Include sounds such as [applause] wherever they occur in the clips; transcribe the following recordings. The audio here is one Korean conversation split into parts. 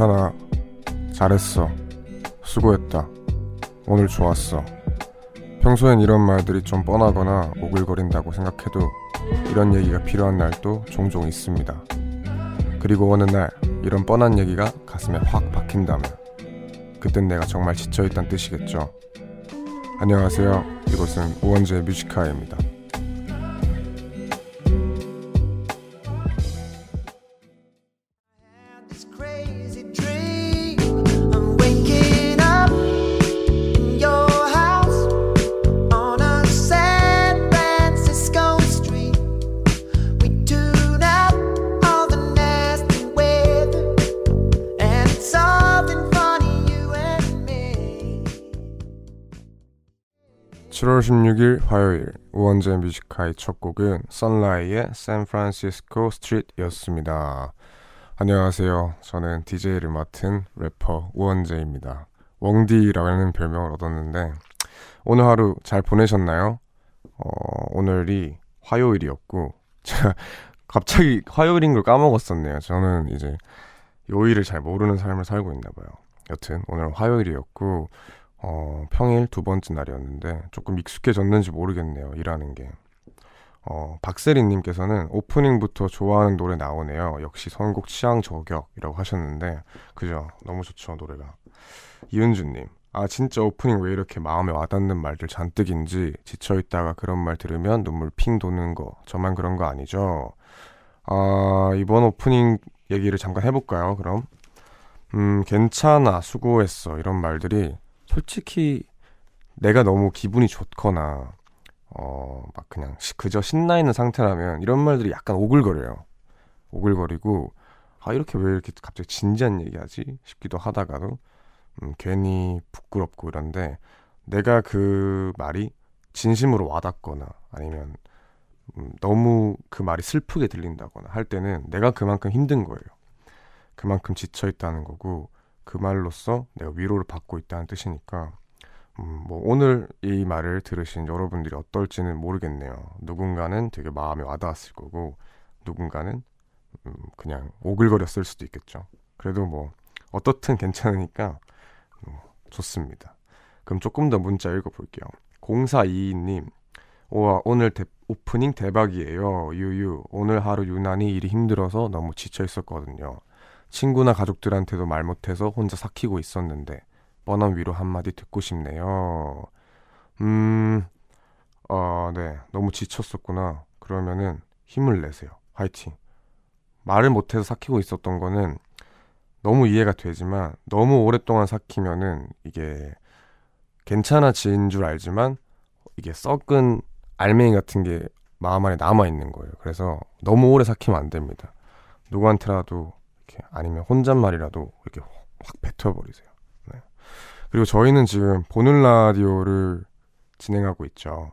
괜찮아. 잘했어. 수고했다. 오늘 좋았어. 평소엔 이런 말들이 좀 뻔하거나 오글거린다고 생각해도 이런 얘기가 필요한 날도 종종 있습니다. 그리고 어느 날 이런 뻔한 얘기가 가슴에 확 박힌다면 그땐 내가 정말 지쳐있단 뜻이겠죠. 안녕하세요. 이곳은 우원재 뮤지카입니다. 7월 16일 화요일 우원재 뮤직하이의 첫 곡은 선라이의 샌프란시스코 스트리트였습니다. 안녕하세요. 저는 DJ를 맡은 래퍼 우원재입니다. 웡디라는 별명을 얻었는데 오늘 하루 잘 보내셨나요? 어, 오늘이 화요일이었고 제가 [laughs] 갑자기 화요일인 걸 까먹었었네요. 저는 이제 요일을 잘 모르는 삶을 살고 있나 봐요. 여튼 오늘 화요일이었고 어, 평일 두 번째 날이었는데 조금 익숙해졌는지 모르겠네요. 일하는 게. 어, 박세린님께서는 오프닝부터 좋아하는 노래 나오네요. 역시 선곡 취향 저격이라고 하셨는데, 그죠? 너무 좋죠, 노래가. 이은주님, 아, 진짜 오프닝 왜 이렇게 마음에 와닿는 말들 잔뜩인지, 지쳐있다가 그런 말 들으면 눈물 핑 도는 거, 저만 그런 거 아니죠? 아, 이번 오프닝 얘기를 잠깐 해볼까요, 그럼? 음, 괜찮아, 수고했어, 이런 말들이 솔직히 내가 너무 기분이 좋거나 어 막 그냥 그저 신나 있는 상태라면 이런 말들이 약간 오글거려요. 오글거리고 아 이렇게 왜 이렇게 갑자기 진지한 얘기하지 싶기도 하다가도 음, 괜히 부끄럽고 이런데 내가 그 말이 진심으로 와닿거나 아니면 음, 너무 그 말이 슬프게 들린다거나 할 때는 내가 그만큼 힘든 거예요. 그만큼 지쳐 있다는 거고 그 말로써 내가 위로를 받고 있다는 뜻이니까 음, 뭐 오늘 이 말을 들으신 여러분들이 어떨지는 모르겠네요. 누군가는 되게 마음에 와닿았을 거고 누군가는 음, 그냥 오글거렸을 수도 있겠죠. 그래도 뭐 어떻든 괜찮으니까 음, 좋습니다. 그럼 조금 더 문자 읽어볼게요. 0422님 와 오늘 대, 오프닝 대박이에요. 유유 오늘 하루 유난히 일이 힘들어서 너무 지쳐 있었거든요. 친구나 가족들한테도 말 못해서 혼자 삭히고 있었는데 뻔한 위로 한마디 듣고 싶네요. 음, 어, 네. 너무 지쳤었구나. 그러면은 힘을 내세요. 화이팅. 말을 못해서 삭히고 있었던 거는 너무 이해가 되지만 너무 오랫동안 삭히면은 이게 괜찮아진 줄 알지만 이게 썩은 알맹이 같은 게 마음 안에 남아 있는 거예요. 그래서 너무 오래 삭히면 안 됩니다. 누구한테라도 이렇게 아니면 혼잣말이라도 이렇게 확 뱉어버리세요. 네. 그리고 저희는 지금 보는 라디오를 진행하고 있죠.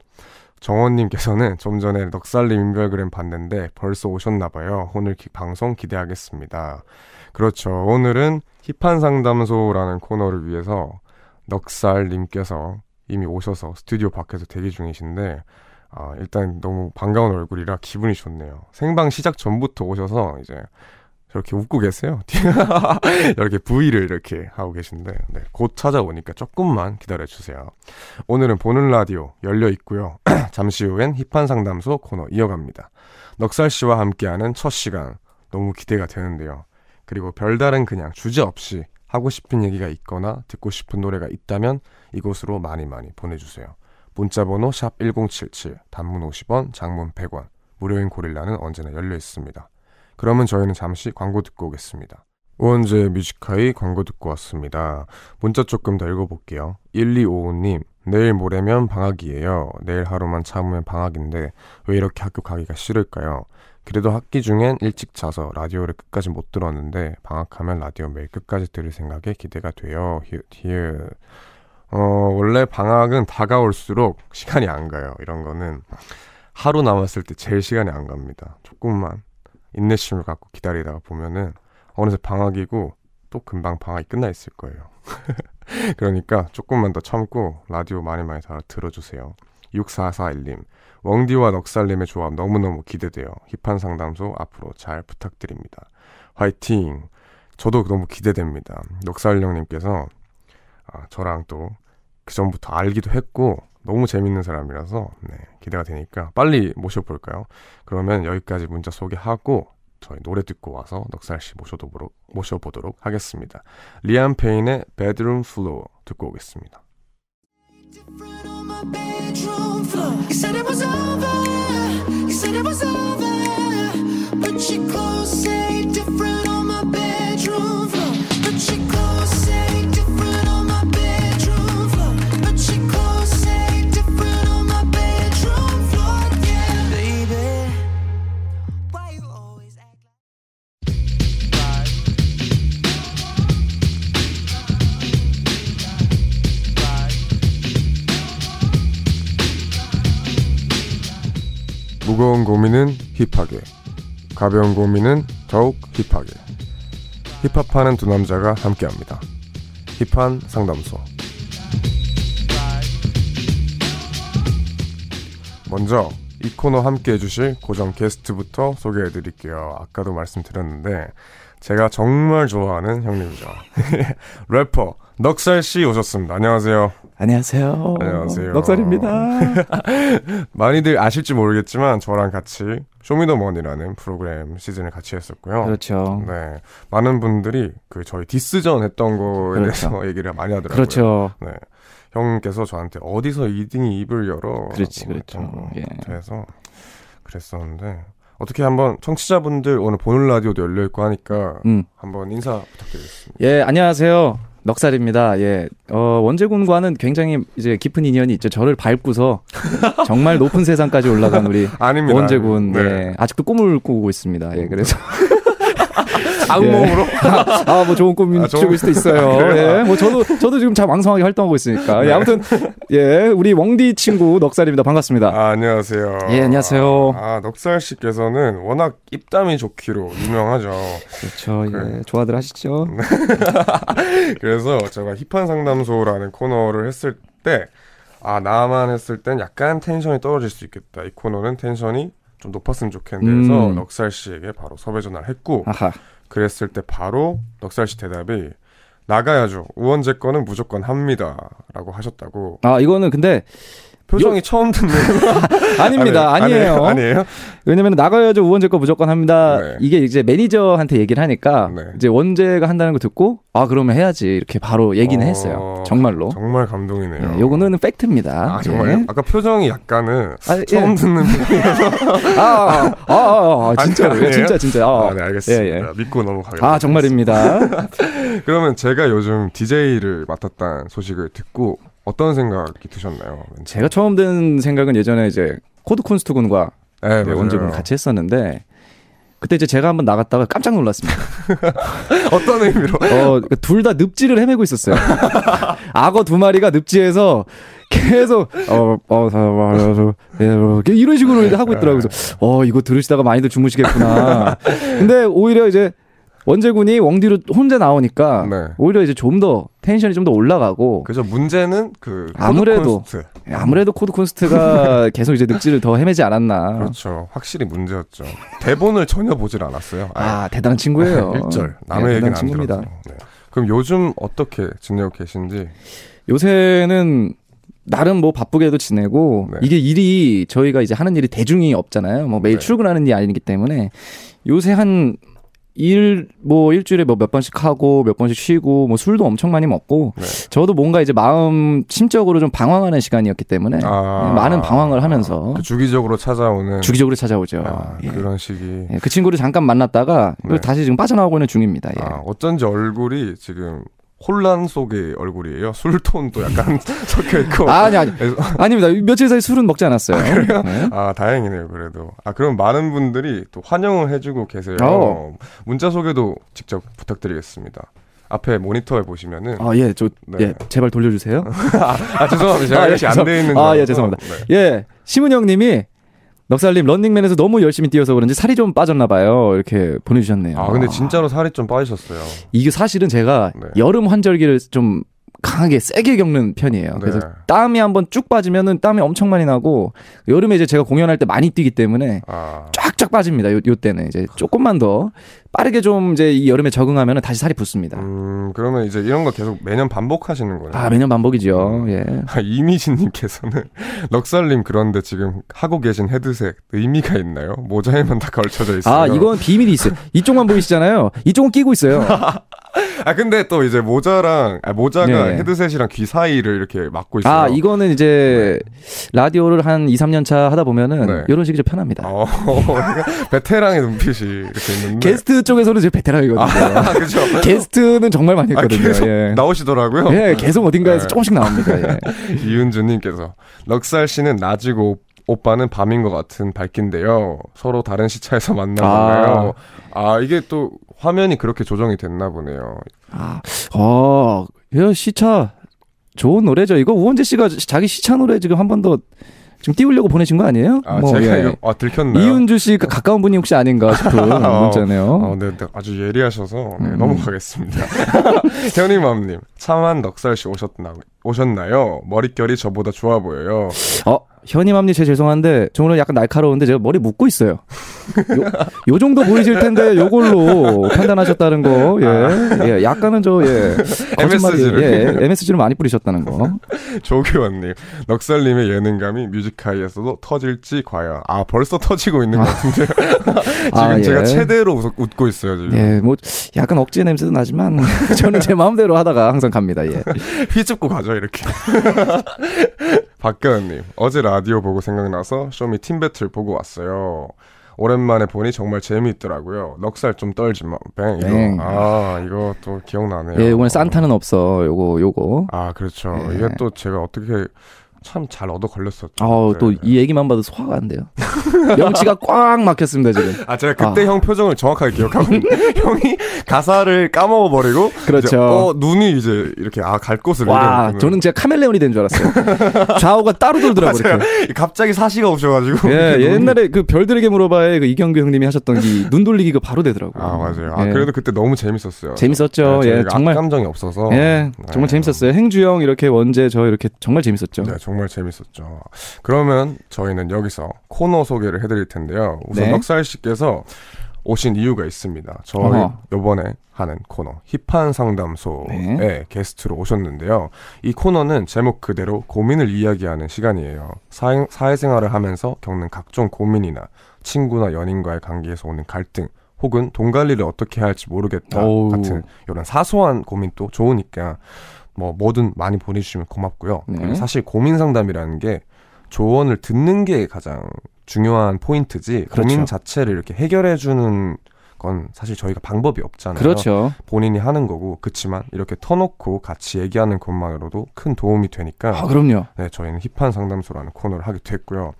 정원님께서는 좀 전에 넉살님 인별그램 봤는데 벌써 오셨나봐요. 오늘 기, 방송 기대하겠습니다. 그렇죠. 오늘은 힙한 상담소라는 코너를 위해서 넉살님께서 이미 오셔서 스튜디오 밖에서 대기 중이신데 아, 일단 너무 반가운 얼굴이라 기분이 좋네요. 생방 시작 전부터 오셔서 이제 저렇게 웃고 계세요. [laughs] 이렇게 V를 이렇게 하고 계신데, 네, 곧 찾아오니까 조금만 기다려주세요. 오늘은 보는 라디오 열려 있고요. [clears throat] 잠시 후엔 힙한 상담소 코너 이어갑니다. 넉살 씨와 함께하는 첫 시간 너무 기대가 되는데요. 그리고 별다른 그냥 주제 없이 하고 싶은 얘기가 있거나 듣고 싶은 노래가 있다면 이곳으로 많이 많이 보내주세요. 문자번호 샵 1077, 단문 50원, 장문 100원, 무료인 고릴라는 언제나 열려 있습니다. 그러면 저희는 잠시 광고 듣고 오겠습니다. 우원재 뮤지카이 광고 듣고 왔습니다. 문자 조금 더 읽어볼게요. 1255님, 내일 모레면 방학이에요. 내일 하루만 참으면 방학인데 왜 이렇게 학교 가기가 싫을까요? 그래도 학기 중엔 일찍 자서 라디오를 끝까지 못 들었는데 방학하면 라디오 매일 끝까지 들을 생각에 기대가 돼요. 히읗 어, 원래 방학은 다가올수록 시간이 안 가요. 이런 거는 하루 남았을 때 제일 시간이 안 갑니다. 조금만 인내심을 갖고 기다리다가 보면은 어느새 방학이고 또 금방 방학이 끝나 있을 거예요. [laughs] 그러니까 조금만 더 참고 라디오 많이 많이 다 들어주세요. 6441님, 웡디와 넉살님의 조합 너무너무 기대돼요. 힙한 상담소 앞으로 잘 부탁드립니다. 화이팅! 저도 너무 기대됩니다. 넉살 형님께서 아, 저랑 또 그 전부터 알기도 했고 너무 재밌는 사람이라서 네, 기대가 되니까 빨리 모셔볼까요? 그러면 여기까지 문자 소개하고 저희 노래 듣고 와서 넉살 씨 모셔보도록, 모셔보도록 하겠습니다. 리안 페인의 Bedroom Floor 듣고 오겠습니다. 무거운 고민은 힙하게, 가벼운 고민은 더욱 힙하게. 힙합하는 두 남자가 함께합니다. 힙한 상담소. 먼저 이 코너 함께 해주실 고정 게스트부터 소개해 드릴게요. 아까도 말씀드렸는데 제가 정말 좋아하는 형님이죠. [laughs] 래퍼 넉살 씨 오셨습니다. 안녕하세요. 안녕하세요. 안녕하세요. 넉살입니다. [laughs] 많이들 아실지 모르겠지만 저랑 같이 쇼미더머니라는 프로그램 시즌을 같이 했었고요. 그렇죠. 네, 많은 분들이 그 저희 디스전 했던 거에 그렇죠. 대해서 [laughs] 얘기를 많이 하더라고요. 그렇죠. 네. 형께서 저한테 어디서 2등이 입을 열어 그렇지, 그렇죠. 했던 거 예. 그래서 그랬었는데 어떻게 한번 청취자분들 오늘 보는 라디오도 열려 있고 하니까 음. 한번 인사 부탁드리겠습니다. 예, 안녕하세요. 넉살입니다. 예. 어, 원재군과는 굉장히 이제 깊은 인연이 있죠. 저를 밟고서 정말 높은 세상까지 올라간 우리 [laughs] 아닙니다. 원재군. 네. 예. 아직도 꿈을 꾸고 있습니다. 예. 그래서 [laughs] 악몽으로 아, 뭐 좋은 꿈이 아, 좋은- 줄 수도 있어요. [laughs] 아? 예. 뭐 저도 저도 지금 참 왕성하게 활동하고 있으니까. 예. 아무튼 예, 우리 웡디 친구 넉살입니다. 반갑습니다. 아, 안녕하세요. 예, 안녕하세요. 아, 넉살 씨께서는 워낙 입담이 좋기로 유명하죠. 그렇죠. 예. 그래. 좋아들 하시죠. [laughs] 그래서 제가 힙한 상담소라는 코너를 했을 때, 아, 나만 했을 땐 약간 텐션이 떨어질 수 있겠다. 이 코너는 텐션이 좀 높았으면 좋겠는데 해서 음. 넉살 씨에게 바로 섭외 전화를 했고, 아하. 그랬을 때 바로 넉살 씨 대답이 나가야죠. 우원재 거는 무조건 합니다. 라고 하셨다고. 아, 이거는 근데 표정이 처음 듣는. [laughs] 아닙니다. 아니, 아니에요. 아니에요? 왜냐면 나가야죠 우원재 거 무조건 합니다. 네. 이게 이제 매니저한테 얘기를 하니까 네. 이제 원재가 한다는 거 듣고 아 그러면 해야지 이렇게 바로 얘기는 어, 했어요. 정말로. 정말 감동이네요. 예, 요거는 팩트입니다. 아, 정말요? 예. 아까 표정이 약간은 아, 예. 처음 듣는 [laughs] 아, 아, 아, 아, 아, 진짜로. 예, 진짜, 진짜. 아, 아, 네, 알겠습니다. 예, 예. 믿고 넘어가겠습니다. 아, 정말입니다. [laughs] 그러면 제가 요즘 DJ를 맡았다는 소식을 듣고 어떤 생각이 드셨나요? 제가 처음 든 생각은 예전에 이제 코드 쿤스트 군과 네, 네, 같이 했었는데 그때 이제 제가 한번 나갔다가 깜짝 놀랐습니다. [laughs] 어떤 의미로? 어, 둘 다 늪지를 헤매고 있었어요. [laughs] 악어 두 마리가 늪지에서 계속 어, 어, 예, 뭐, 이런 식으로 하고 있더라고요. 그래서 어, 이거 들으시다가 많이들 주무시겠구나. 근데 오히려 이제 원재군이 웡디로 혼자 나오니까 네. 오히려 이제 좀 더 텐션이 좀 더 올라가고 그래서 문제는 그 아무래도 쿤스트. 아무래도 코드 쿤스트가 [laughs] 계속 이제 늪지를 더 헤매지 않았나. 그렇죠. 확실히 문제였죠. 대본을 전혀 보질 않았어요. 아예. 아, 대단한 친구예요. [laughs] 일절 네, 남의 얘기는 대단한 안 친구입니다. 들어서. 네. 그럼 요즘 어떻게 지내고 계신지? 요새는 나름 뭐 바쁘게도 지내고 네. 이게 일이 저희가 이제 하는 일이 대중이 없잖아요. 뭐 매일 네. 출근하는 일이 아니기 때문에 요새 한 일, 뭐, 일주일에 뭐 몇 번씩 하고, 몇 번씩 쉬고, 뭐 술도 엄청 많이 먹고, 네. 저도 뭔가 이제 마음, 심적으로 좀 방황하는 시간이었기 때문에, 아. 많은 방황을 하면서, 그 주기적으로 찾아오는 주기적으로 찾아오죠. 아, 예. 그런 시기. 예, 그 친구를 잠깐 만났다가, 네. 다시 지금 빠져나오고 있는 중입니다. 예. 아, 어쩐지 얼굴이 지금 혼란 속의 얼굴이에요. 술 톤도 약간 [laughs] 섞여 있고. 아, 아니, 아니. 아닙니다. 며칠 사이 술은 먹지 않았어요. 네. 아, 다행이네요, 그래도. 아, 그럼 많은 분들이 또 환영을 해주고 계세요. 어. 문자 소개도 직접 부탁드리겠습니다. 앞에 모니터에 보시면은. 아, 예, 저, 네. 예, 제발 돌려주세요. [laughs] 아, 죄송합니다. 제가 아, 예, 이렇게 안 죄송- 돼 있는 아, 줄 예. 죄송합니다. 네. 예, 심은영 님이 넉살님 런닝맨에서 너무 열심히 뛰어서 그런지 살이 좀 빠졌나 봐요. 이렇게 보내주셨네요. 아, 근데 진짜로 살이 좀 빠지셨어요. 이게 사실은 제가 네. 여름 환절기를 좀 강하게 세게 겪는 편이에요. 그래서 네. 땀이 한번 쭉 빠지면은 땀이 엄청 많이 나고 여름에 이제 제가 공연할 때 많이 뛰기 때문에 아, 쫙 쫙쫙 빠집니다. 요, 요 때는 이제 조금만 더 빠르게 좀 이제 이 여름에 적응하면 다시 살이 붙습니다. 음, 그러면 이제 이런 거 계속 매년 반복하시는 거예요? 아, 매년 반복이죠. 예. 아, 이미진님께서는 [laughs] 넉살님 그런데 지금 하고 계신 헤드셋 의미가 있나요? 모자에만 다 걸쳐져 있어요. 아, 이건 비밀이 있어요. 이쪽만 보이시잖아요. 이쪽은 끼고 있어요. [laughs] 아 근데 또 이제 모자랑 아, 모자가 네. 헤드셋이랑 귀 사이를 이렇게 막고 있어요. 아, 이거는 이제 라디오를 한 2, 3년 차 하다 보면은 네. 이런 식이 좀 편합니다. 어, [laughs] 베테랑의 눈빛이 이렇게 있는데. 게스트 쪽에서는 제가 베테랑이거든요. 아, [laughs] 그죠. 게스트는 정말 많이 아, 했거든요. 계속 예. 나오시더라고요. 예, 계속 어딘가에서 네. 조금씩 나옵니다. 예. [laughs] 이은주님께서 넉살 씨는 낮이고 오빠는 밤인 것 같은 밝기인데요. 서로 다른 시차에서 만난 건가요? 아 이게 또 화면이 그렇게 조정이 됐나 보네요. 아, 어, 야, 시차 좋은 노래죠. 이거 우원재 씨가 자기 시차 노래 지금 한 번 더 지금 띄우려고 보내신 거 아니에요? 아 뭐, 제가 예. 이거 아 들켰나요? 이은주 씨 가- 가까운 분이 혹시 아닌가 싶은 [laughs] 어, 문자네요. 어, 네, 네, 아주 예리하셔서 네, 음. 넘어가겠습니다. [laughs] 현이맘님, 참한 넉살 씨 오셨나, 오셨나요? 머릿결이 저보다 좋아 보여요. 어, 현이맘님 제 죄송한데 저 오늘 약간 날카로운데 제가 머리 묶고 있어요. 요, 요 정도 보이실 텐데 요걸로 판단하셨다는 거, 예, 예 약간은 저 예, 거짓말이- MSG 를. 예, MSG를 많이 뿌리셨다는 거. 조교원님, 넉살님의 예능감이 뮤직하이에서도 터질지 과연. 아, 벌써 터지고 있는 것 같은데요. [laughs] 지금 아, 제가 예. 최대로 웃, 웃고 있어요, 지금. 예, 뭐 약간 억지의 냄새도 나지만 [laughs] 저는 제 마음대로 하다가 항상 갑니다. 예. 휘집고 가죠, 이렇게. [laughs] 박가은님, 어제 라디오 보고 생각나서 쇼미 팀배틀 보고 왔어요. 오랜만에 보니 정말 재미있더라고요. 넉살 좀 떨지마. 뱅. 이거. 뱅. 아, 이거 또 기억나네요. 예, 이번에 산타는 없어. 요거 요거. 아, 그렇죠. 예. 이게 또 제가 어떻게 참 잘 얻어 걸렸었죠. 아우 네. 또이 얘기만 봐도 소화가 안 돼요. [laughs] 명치가 꽉 막혔습니다 지금. 아, 제가 그때 형 표정을 정확하게 기억하고 [laughs] 형이 가사를 까먹어 버리고 그렇죠. 어, 눈이 이제 이렇게 아, 갈 곳을 와. 저는 제가 카멜레온이 된 줄 알았어요. [laughs] 좌우가 따로 돌더라고요. 이렇게. 갑자기 사시가 오셔가지고 예, 이렇게 눈이- 옛날에 그 별들에게 물어봐의 그 이경규 형님이 하셨던 이 눈 돌리기가 바로 되더라고요. 아 맞아요. 아 예. 그래도 그때 너무 재밌었어요. 재밌었죠. 네, 예, 정말. 감정이 없어서. 예, 정말 네. 재밌었어요. 행주 형 이렇게 원제 저 이렇게 정말 재밌었죠. 네, 정말 재밌었죠. 그러면 저희는 여기서 코너 소개를 해드릴 텐데요. 우선 네. 넉살 씨께서 오신 이유가 있습니다. 저희 어허. 요번에 하는 코너 힙한 상담소에 네. 게스트로 오셨는데요. 이 코너는 제목 그대로 고민을 이야기하는 시간이에요. 사회, 사회생활을 하면서 겪는 각종 고민이나 친구나 연인과의 관계에서 오는 갈등 혹은 돈 관리를 어떻게 해야 할지 모르겠다 어우. 같은 이런 사소한 고민도 좋으니까 뭐 뭐든 많이 보내주시면 고맙고요. 네. 사실 고민 상담이라는 게 조언을 듣는 게 가장 중요한 포인트지 그렇죠. 고민 자체를 이렇게 해결해 주는 건 사실 저희가 방법이 없잖아요. 그렇죠. 본인이 하는 거고 그치만 이렇게 터놓고 같이 얘기하는 것만으로도 큰 도움이 되니까 아, 그럼요. 네, 저희는 힙한 상담소라는 코너를 하게 됐고요.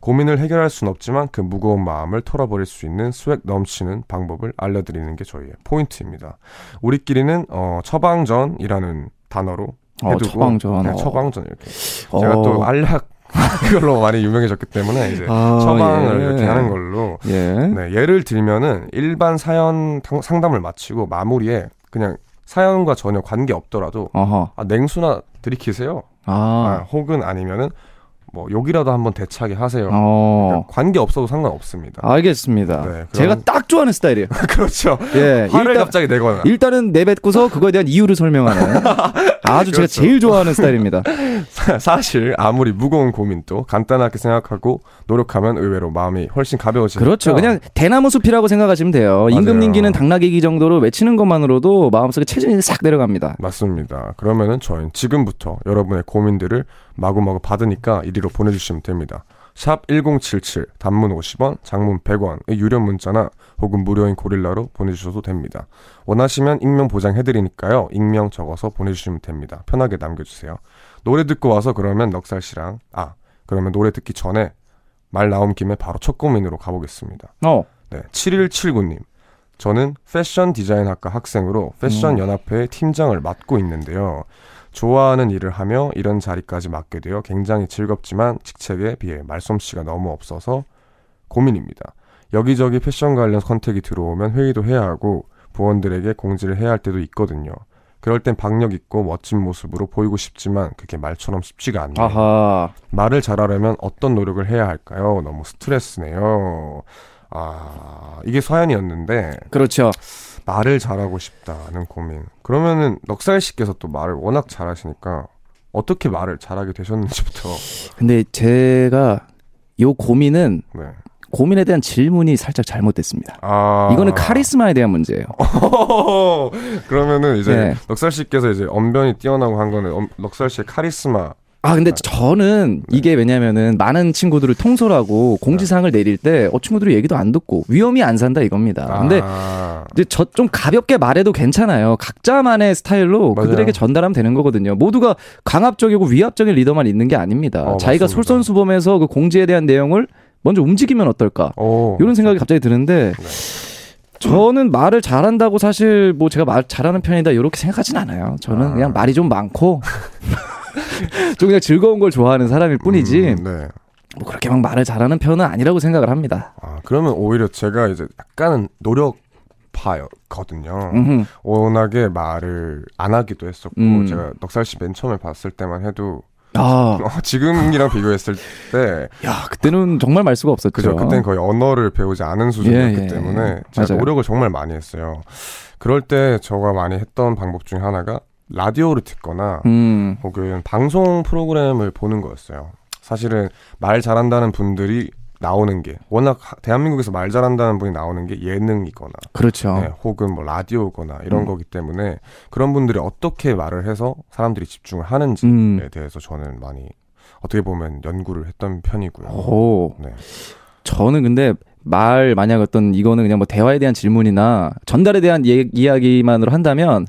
고민을 해결할 수는 없지만 그 무거운 마음을 털어버릴 수 있는 스웩 넘치는 방법을 알려드리는 게 저희의 포인트입니다. 우리끼리는 어, 처방전이라는 단어로 어, 해두고 처방전. 네, 어. 처방전 이렇게 어. 제가 또 알약 [laughs] 그걸로 많이 유명해졌기 때문에 이제 아, 처방을 예. 이렇게 하는 걸로 예. 네, 예를 들면은 일반 사연 탕- 상담을 마치고 마무리에 그냥 사연과 전혀 관계 없더라도. 아, 냉수나 들이키세요. 아, 아. 혹은 아니면은 뭐 욕이라도 한번 대차게 하세요. 어. 그러니까 관계 없어도 상관없습니다. 알겠습니다. 네, 제가 딱 좋아하는 스타일이에요. [laughs] 그렇죠. 예. 화를 일단, 갑자기 내거나. 일단은 내뱉고서 그거에 대한 이유를 설명하는 [laughs] 아주 제가 그렇죠. 제일 좋아하는 스타일입니다. [laughs] 사실 아무리 무거운 고민도 간단하게 생각하고 노력하면 의외로 마음이 훨씬 가벼워지니까. 그렇죠. 그냥 대나무 숲이라고 생각하시면 돼요. 임금님기는 당나귀기 정도로 외치는 것만으로도 마음속에 체중이 싹 내려갑니다. 맞습니다. 그러면은 저희는 지금부터 여러분의 고민들을 마구마구 받으니까 이리로 보내주시면 됩니다. 샵 1077, 단문 50원, 장문 100원의 유료 문자나 혹은 무료인 고릴라로 보내주셔도 됩니다. 원하시면 익명 보장해드리니까요. 익명 적어서 보내주시면 됩니다. 편하게 남겨주세요. 노래 듣고 와서 그러면 넉살 씨랑, 아, 그러면 노래 듣기 전에 말 나온 김에 바로 첫 고민으로 가보겠습니다. 어. 네, 7179님. 저는 패션 디자인 학과 학생으로 패션 연합회의 팀장을 맡고 있는데요. 좋아하는 일을 하며 이런 자리까지 맡게 되어 굉장히 즐겁지만 직책에 비해 말솜씨가 너무 없어서 고민입니다. 여기저기 패션 관련 선택이 들어오면 회의도 해야 하고 부원들에게 공지를 해야 할 때도 있거든요. 그럴 땐 박력 있고 멋진 모습으로 보이고 싶지만 그게 말처럼 쉽지가 않네요. 아하. 말을 잘하려면 어떤 노력을 해야 할까요? 너무 스트레스네요. 아, 이게 사연이었는데 그렇죠. 말을 잘하고 싶다는 고민. 그러면은 넉살 씨께서 또 말을 워낙 잘하시니까 어떻게 말을 잘하게 되셨는지부터. 근데 제가 요 고민은 네. 고민에 대한 질문이 살짝 잘못됐습니다. 아. 이거는 카리스마에 대한 문제예요. [laughs] 그러면은 이제 네. 넉살 씨께서 이제 언변이 뛰어나고 한 거는 엄- 넉살 씨의 카리스마. 아 근데 저는 네. 이게 왜냐면은 많은 친구들을 통솔하고 공지사항을 내릴 때 어 친구들이 얘기도 안 듣고 위험이 안 산다 이겁니다. 근데 아. 이제 저 좀 가볍게 말해도 괜찮아요. 각자만의 스타일로 맞아요. 그들에게 전달하면 되는 거거든요. 모두가 강압적이고 위압적인 리더만 있는 게 아닙니다. 어, 자기가 맞습니다. 솔선수범해서 그 공지에 대한 내용을 먼저 움직이면 어떨까? 오. 이런 생각이 갑자기 드는데 네. 저는 말을 잘한다고 사실 뭐 제가 말 잘하는 편이다 이렇게 생각하진 않아요. 저는 아. 그냥 말이 좀 많고 [laughs] [laughs] 좀 그냥 즐거운 걸 좋아하는 사람일 뿐이지 음, 네. 뭐 그렇게 막 말을 잘하는 편은 아니라고 생각을 합니다. 아, 그러면 오히려 제가 이제 약간은 노력 파였거든요. 음흠. 워낙에 말을 안 하기도 했었고 음. 제가 넉살 씨 맨 처음에 봤을 때만 해도 아, 어, 지금이랑 비교했을 때 야 그때는 정말 말 수가 없었죠. 그죠 그땐 거의 언어를 배우지 않은 수준이었기 예, 예, 때문에 예. 제가 맞아요. 노력을 정말 많이 했어요. 그럴 때 저가 많이 했던 방법 중에 하나가 라디오를 듣거나 음, 혹은 방송 프로그램을 보는 거였어요. 사실은 말 잘한다는 분들이 나오는 게 워낙 하- 대한민국에서 말 잘한다는 분이 나오는 게 예능이거나 그렇죠. 네, 혹은 뭐 라디오거나 이런 음. 거기 때문에 그런 분들이 어떻게 말을 해서 사람들이 집중을 하는지에 음. 대해서 저는 많이 어떻게 보면 연구를 했던 편이고요. 오, 네. 저는 근데 말 만약 어떤 이거는 그냥 뭐 대화에 대한 질문이나 전달에 대한 예- 이야기만으로 한다면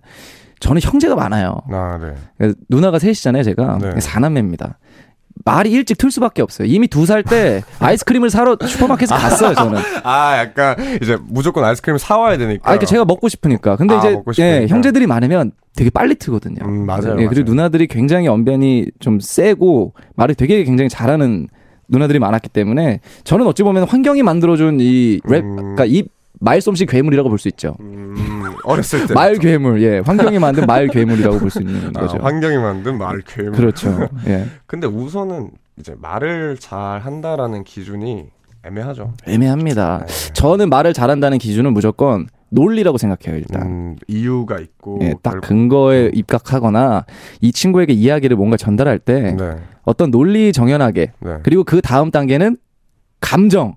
저는 형제가 많아요. 아, 네. 그러니까 누나가 셋이잖아요, 제가. 네. 사남매입니다. 말이 일찍 틀 수밖에 없어요. 이미 두 살 때 [laughs] 아이스크림을 사러 슈퍼마켓에 갔어요, 저는. 아, 약간 이제 무조건 아이스크림 사와야 되니까. 아, 이렇게 제가 먹고 싶으니까. 근데 아, 이제 싶으니까. 예, 형제들이 많으면 되게 빨리 트거든요. 음, 맞아요, 예, 그리고 맞아요. 누나들이 굉장히 언변이 좀 세고 말이 되게 굉장히 잘하는 누나들이 많았기 때문에 저는 어찌 보면 환경이 만들어준 이 랩, 음. 그러니까 이 말솜씨 괴물이라고 볼 수 있죠. 음, 어렸을 때 말 괴물, 예, 환경이 만든 말 괴물이라고 볼 수 있는 거죠. 아, 환경이 만든 말 괴물. 그렇죠. [laughs] 예, 근데 우선은 이제 말을 잘 한다라는 기준이 애매하죠. 애매합니다. 네. 저는 말을 잘한다는 기준은 무조건 논리라고 생각해요, 일단. 음, 이유가 있고 예, 딱 결- 근거에 입각하거나 이 친구에게 이야기를 뭔가 전달할 때 네. 어떤 논리 정연하게 네. 그리고 그 다음 단계는 감정,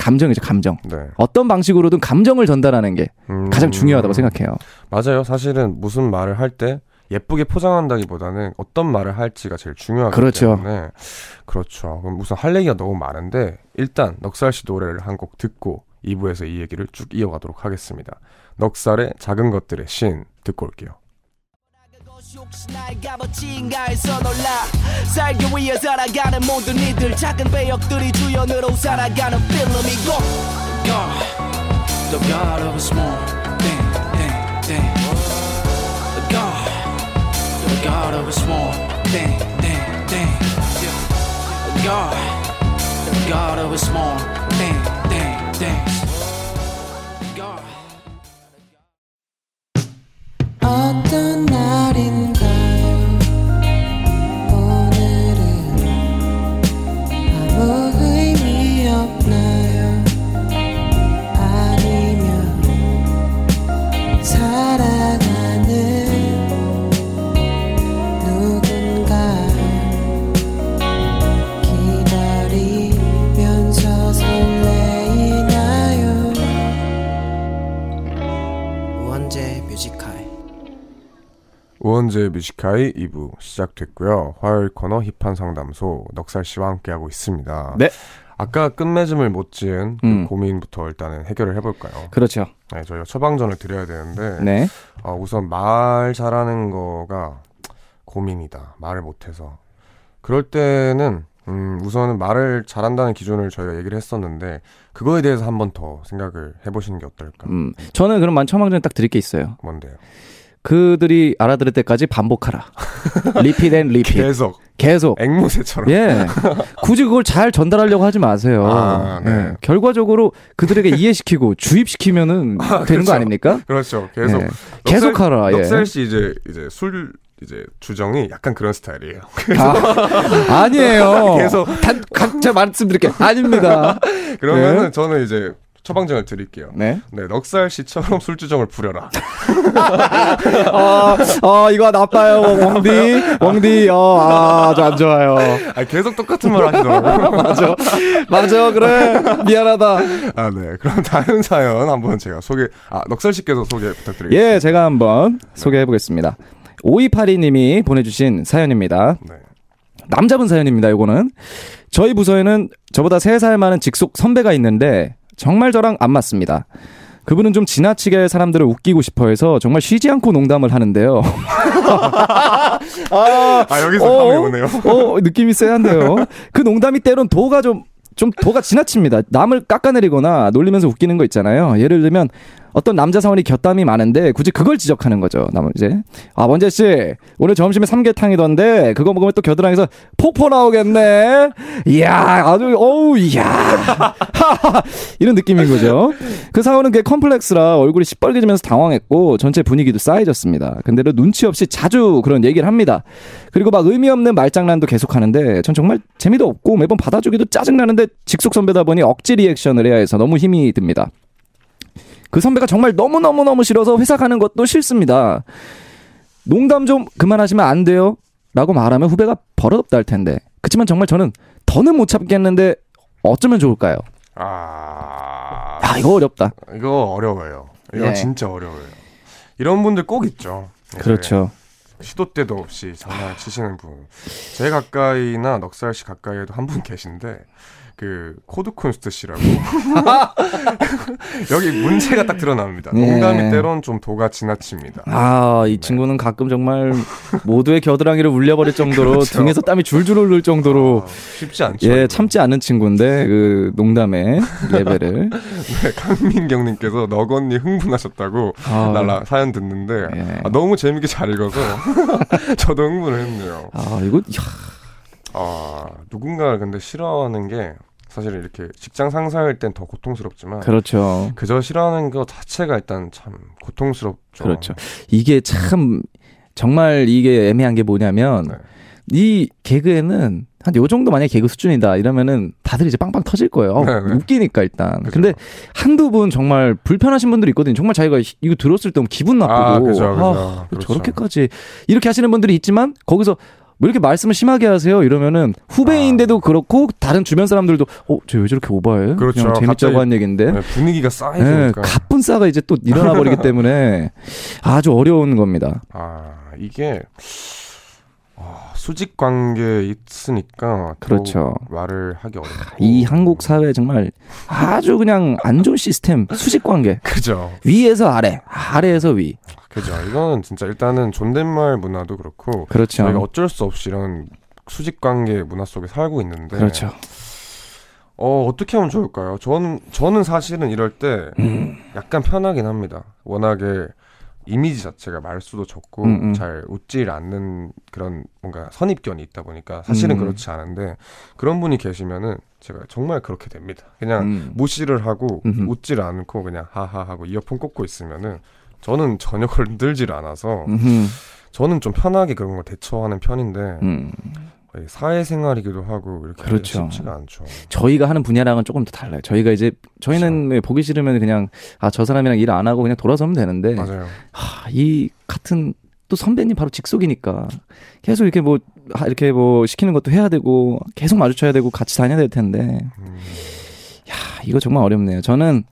감정이죠, 감정. 네. 어떤 방식으로든 감정을 전달하는 게 음, 가장 중요하다고 생각해요. 맞아요. 사실은 무슨 말을 할 때 예쁘게 포장한다기보다는 어떤 말을 할지가 제일 중요하기 그렇죠. 때문에 그렇죠. 그럼 우선 할 얘기가 너무 많은데 일단 넉살 씨 노래를 한 곡 듣고 2부에서 이 얘기를 쭉 이어가도록 하겠습니다. 넉살의 작은 것들의 신 듣고 올게요. 것이 혹시 나의 값어치인가 해서 놀라 살기 위해 살아가는 모든 이들 작은 배역들이 주연으로 살아가는 필름이고 God, the God of a small thing, thing, thing The God, the God of a small thing, thing, thing The God, the God of a small thing, thing, 우원재 뮤지카이 2부 시작됐고요. 화요일 코너 힙한 상담소 넉살 씨와 함께하고 있습니다. 네. 아까 끝맺음을 못 지은 그 음. 고민부터 일단은 해결을 해볼까요? 그렇죠. 네, 저희가 처방전을 드려야 되는데 네. 어, 우선 말 잘하는 거가 고민이다. 말을 못해서. 그럴 때는 음, 우선은 말을 잘한다는 기준을 저희가 얘기를 했었는데 그거에 대해서 한 번 더 생각을 해보시는 게 어떨까? 음, 저는 그럼 만첨왕전에 딱 드릴 게 있어요. 뭔데요? 그들이 알아들을 때까지 반복하라. Repeat and repeat. 계속 계속. 앵무새처럼. 예. [laughs] 굳이 그걸 잘 전달하려고 하지 마세요. 아, 네. 예. 결과적으로 그들에게 이해시키고 [laughs] 주입시키면은 되는 그렇죠. 거 아닙니까? 그렇죠. 계속 예. 계속하라. 예. 넉살 씨 이제 이제 술 이제 주정이 약간 그런 스타일이에요. 아, 아니에요. [laughs] 계속 단, 각자 말씀드릴게요. 아닙니다. 그러면은 네. 저는 이제 처방전을 드릴게요. 네. 네, 넉살 씨처럼 [laughs] 술주정을 부려라. 아, [laughs] 아 이거 나빠요, 웡디. 웡디, 어, 아, 저안 좋아요. 아, 계속 똑같은 말 하시더라고요. [laughs] 맞아. 맞아, 그래. 미안하다. 아, 네. 그럼 다른 사연 한번 제가 소개, 아, 넉살 씨께서 소개 부탁드리겠습니다. 예, 제가 한번 소개해 보겠습니다. 5282님이 보내주신 사연입니다. 네. 남자분 사연입니다, 요거는. 저희 부서에는 저보다 3살 많은 직속 선배가 있는데 정말 저랑 안 맞습니다. 그분은 좀 지나치게 사람들을 웃기고 싶어 해서 정말 쉬지 않고 농담을 하는데요. [laughs] 아, 아, 여기서 어? 감이 오네요. 어, 느낌이 쎄한데요. 그 농담이 때론 도가 좀, 좀 도가 지나칩니다. 남을 깎아내리거나 놀리면서 웃기는 거 있잖아요. 예를 들면 어떤 남자 사원이 곁담이 많은데 굳이 그걸 지적하는 거죠. 남은 이제 아 원재 씨 오늘 점심에 삼계탕이던데 그거 먹으면 또 겨드랑이에서 폭포 나오겠네. 이야 아주 어우 이야 [laughs] 이런 느낌인 거죠. 그 사원은 그 컴플렉스라 얼굴이 시뻘개지면서 당황했고 전체 분위기도 싸해졌습니다. 근데도 눈치 없이 자주 그런 얘기를 합니다. 그리고 막 의미 없는 말장난도 계속하는데 전 정말 재미도 없고 매번 받아주기도 짜증 나는데 직속 선배다 보니 억지 리액션을 해야 해서 너무 힘이 듭니다. 그 선배가 정말 너무너무너무 싫어서 회사 가는 것도 싫습니다. 농담 좀 그만하시면 안 돼요? 라고 말하면 후배가 버릇없다 할 텐데. 그치만 정말 저는 더는 못 참겠는데 어쩌면 좋을까요? 아, 아, 이거 어렵다. 이거 어려워요. 이거 예. 진짜 어려워요. 이런 분들 꼭 있죠. 이제 그렇죠. 시도 때도 없이 장난을 치시는 분. 제 가까이나 넉살 씨 가까이에도 한 분 계신데 그 코드 쿤스트 씨라고 [laughs] 여기 문제가 딱 드러납니다. 네. 농담이 때론 좀 도가 지나칩니다. 아, 이 친구는 가끔 정말 모두의 겨드랑이를 울려버릴 정도로 그렇죠. 등에서 땀이 줄줄 흐를 정도로 아, 쉽지 않죠. 예. 참지 않는 친구인데 그 농담의 레벨을 [laughs] 네, 강민경님께서 넉언니 흥분하셨다고 아, 날라 사연 듣는데 예. 아, 너무 재밌게 잘 읽어서 [laughs] 저도 흥분을 했네요. 아, 이거 야, 아 누군가를 근데 싫어하는 게 사실 이렇게 직장 상사일 땐 더 고통스럽지만 그렇죠. 그저 싫어하는 것 자체가 일단 참 고통스럽죠. 그렇죠. 이게 참 정말 이게 애매한 게 뭐냐면 네. 이 개그에는 한 요 정도 만약에 개그 수준이다 이러면은 다들 이제 빵빵 터질 거예요. 어, 네, 네. 웃기니까 일단. 그죠. 근데 한두 분 정말 불편하신 분들이 있거든요. 정말 자기가 이거 들었을 때 기분 나쁘고 아, 그죠, 그죠. 아, 그렇죠. 저렇게까지 이렇게 하시는 분들이 있지만 거기서 왜 이렇게 말씀을 심하게 하세요? 이러면은 후배인데도 그렇고 다른 주변 사람들도 어, 저왜 저렇게 오버해? 그렇죠. 그냥 재밌자고 한 얘기인데. 네, 분위기가 예, 쌓이니까 가쁜 싸가 이제 또 일어나 버리기 [laughs] 때문에 아주 어려운 겁니다. 아 이게 아, 수직 관계에 있으니까 더 그렇죠. 말을 하기 어렵고 이 한국 사회 정말 아주 그냥 안 좋은 시스템 수직 관계 [laughs] 그죠 위에서 아래 아래에서 위 그죠 이거는 진짜 일단은 존댓말 문화도 그렇고 그렇죠 저희가 어쩔 수 없이 이런 수직 관계 문화 속에 살고 있는데 그렇죠 어 어떻게 하면 좋을까요? 저는 저는 사실은 이럴 때 음. 약간 편하긴 합니다. 워낙에 이미지 자체가 말수도 적고 음, 음. 잘 웃질 않는 그런 뭔가 선입견이 있다 보니까 사실은 음. 그렇지 않은데 그런 분이 계시면은 제가 정말 그렇게 됩니다. 그냥 음. 무시를 하고 음흠. 웃질 않고 그냥 하하 하고 이어폰 꽂고 있으면은 저는 전혀 건들질 [laughs] 않아서 음흠. 저는 좀 편하게 그런 걸 대처하는 편인데 음. 사회생활이기도 하고 이렇게 그렇죠. 쉽지가 않죠. 저희가 하는 분야랑은 조금 더 달라요 저희가 이제 저희는 보기 싫으면 그냥 아 저 사람이랑 일 안 하고 그냥 돌아서면 되는데 맞아요. 하, 이 같은 또 선배님 바로 직속이니까 계속 이렇게 뭐 하, 이렇게 뭐 시키는 것도 해야 되고 계속 마주쳐야 되고 같이 다녀야 될 텐데 음. 야, 이거 정말 어렵네요. 저는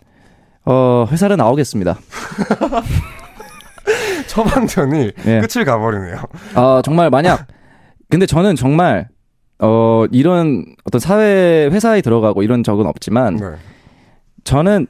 어, 회사를 나오겠습니다. [laughs] 처방전이 예. 끝을 가버리네요. 아, 정말 만약 [laughs] 근데 저는 정말 어, 이런 어떤 사회 회사에 들어가고 이런 적은 없지만 네. 저는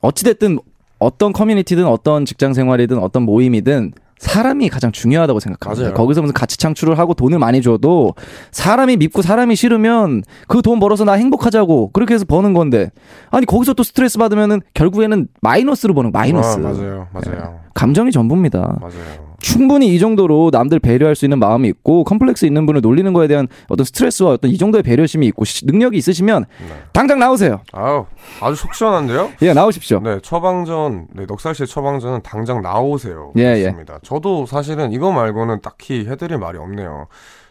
어찌 됐든 어떤 커뮤니티든 어떤 직장 생활이든 어떤 모임이든 사람이 가장 중요하다고 생각합니다. 맞아요. 거기서 무슨 가치 창출을 하고 돈을 많이 줘도 사람이 믿고 사람이 싫으면 그 돈 벌어서 나 행복하자고 그렇게 해서 버는 건데 아니 거기서 또 스트레스 받으면은 결국에는 마이너스로 버는 마이너스. 아, 맞아요, 맞아요, 감정이 전부입니다. 맞아요. 충분히 이 정도로 남들 배려할 수 있는 마음이 있고 컴플렉스 있는 분을 놀리는 거에 대한 어떤 스트레스와 어떤 이 정도의 배려심이 있고 시- 능력이 있으시면 네. 당장 나오세요. 아우, 아주 속 시원한데요? 예, 나오십시오. 네, 처방전, 네, 넉살 씨의 처방전은 당장 나오세요. 예, 예. 좋습니다. 저도 사실은 이거 말고는 딱히 해드릴 말이 없네요.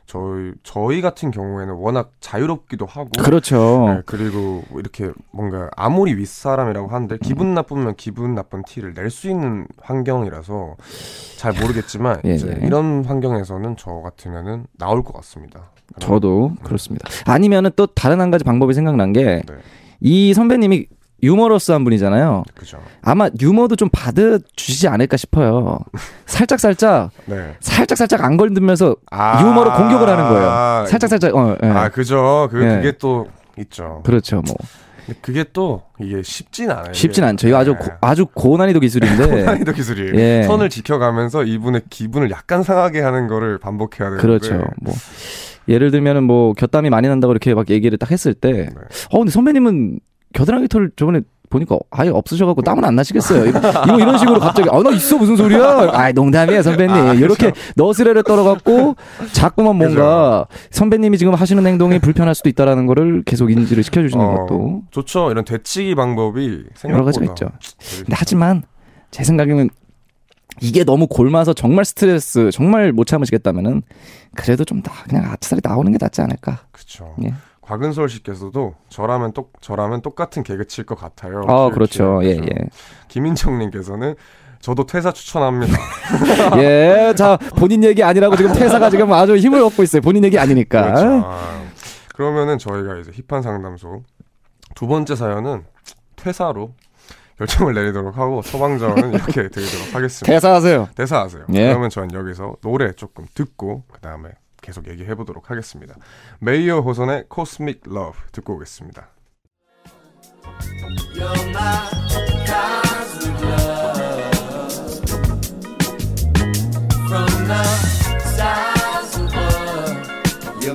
저희 저희 같은 경우에는 워낙 자유롭기도 하고 그렇죠. 네, 그리고 이렇게 뭔가 아무리 윗사람이라고 하는데 기분 나쁘면 기분 나쁜 티를 낼 수 있는 환경이라서 잘 모르겠지만 [laughs] 예, 예. 이런 환경에서는 저 같으면은 나올 것 같습니다. 저도 그렇습니다. 아니면은 또 다른 한 가지 방법이 생각난 게이 네, 선배님이 유머러스한 분이잖아요. 그죠. 아마 유머도 좀 받아 주시지 않을까 싶어요. 살짝 살짝 [laughs] 네. 살짝 살짝 안 걸리면서 아, 유머로 공격을 하는 거예요. 살짝 살짝 어, 예. 아 그죠. 그 예. 그게 또 있죠. 그렇죠. 뭐 그게 또 이게 쉽진 않아요. 쉽진. 않죠. 이거 아주 네. 고, 아주 고난이도 기술인데. [laughs] 난이도 기술이에요. 예. 선을 지켜가면서 이분의 기분을 약간 상하게 하는 거를 반복해야 되는데. 그렇죠. 뭐 예를 들면은 뭐 곁담이 많이 난다고 이렇게 막 얘기를 딱 했을 때, 네. 어 근데 선배님은 겨드랑이 털 저번에 보니까 아예 없으셔갖고 땀은 안 나시겠어요. 이거, 이런 식으로 갑자기 아 나 있어 무슨 소리야? 아 농담이에요 선배님. 아, 그렇죠. 이렇게 너스레를 떨어갖고 자꾸만 뭔가 선배님이 지금 하시는 행동이 불편할 수도 있다라는 거를 계속 인지를 시켜주시는 어, 것도 좋죠. 이런 되치기 방법이 여러 가지가 있죠. 근데 하지만 제 생각에는 이게 너무 골마서 정말 스트레스 정말 못 참으시겠다면은 그래도 좀 다 그냥 아차살이 나오는 게 낫지 않을까. 그렇죠. 예. 곽은솔 씨께서도 저라면 똑 저라면 똑같은 개그 칠 것 같아요. 아 그렇죠. 예 키읔. 예. 김인정님께서는 저도 퇴사 추천합니다. [laughs] 예, 자 본인 얘기 아니라고 지금 퇴사가 지금 아주 힘을 얻고 있어요. 본인 얘기 아니니까. 그렇죠. 아, 그러면은 저희가 이제 힙한 상담소 두 번째 사연은 퇴사로 결정을 내리도록 하고 처방전은 이렇게 [laughs] 드리도록 하겠습니다. 퇴사하세요. 대사하세요. 예. 그러면 전 여기서 노래 조금 듣고 그 다음에 계속 얘기해 보도록 하겠습니다. 메이어 호선의 코스믹 러브 듣고 오겠습니다.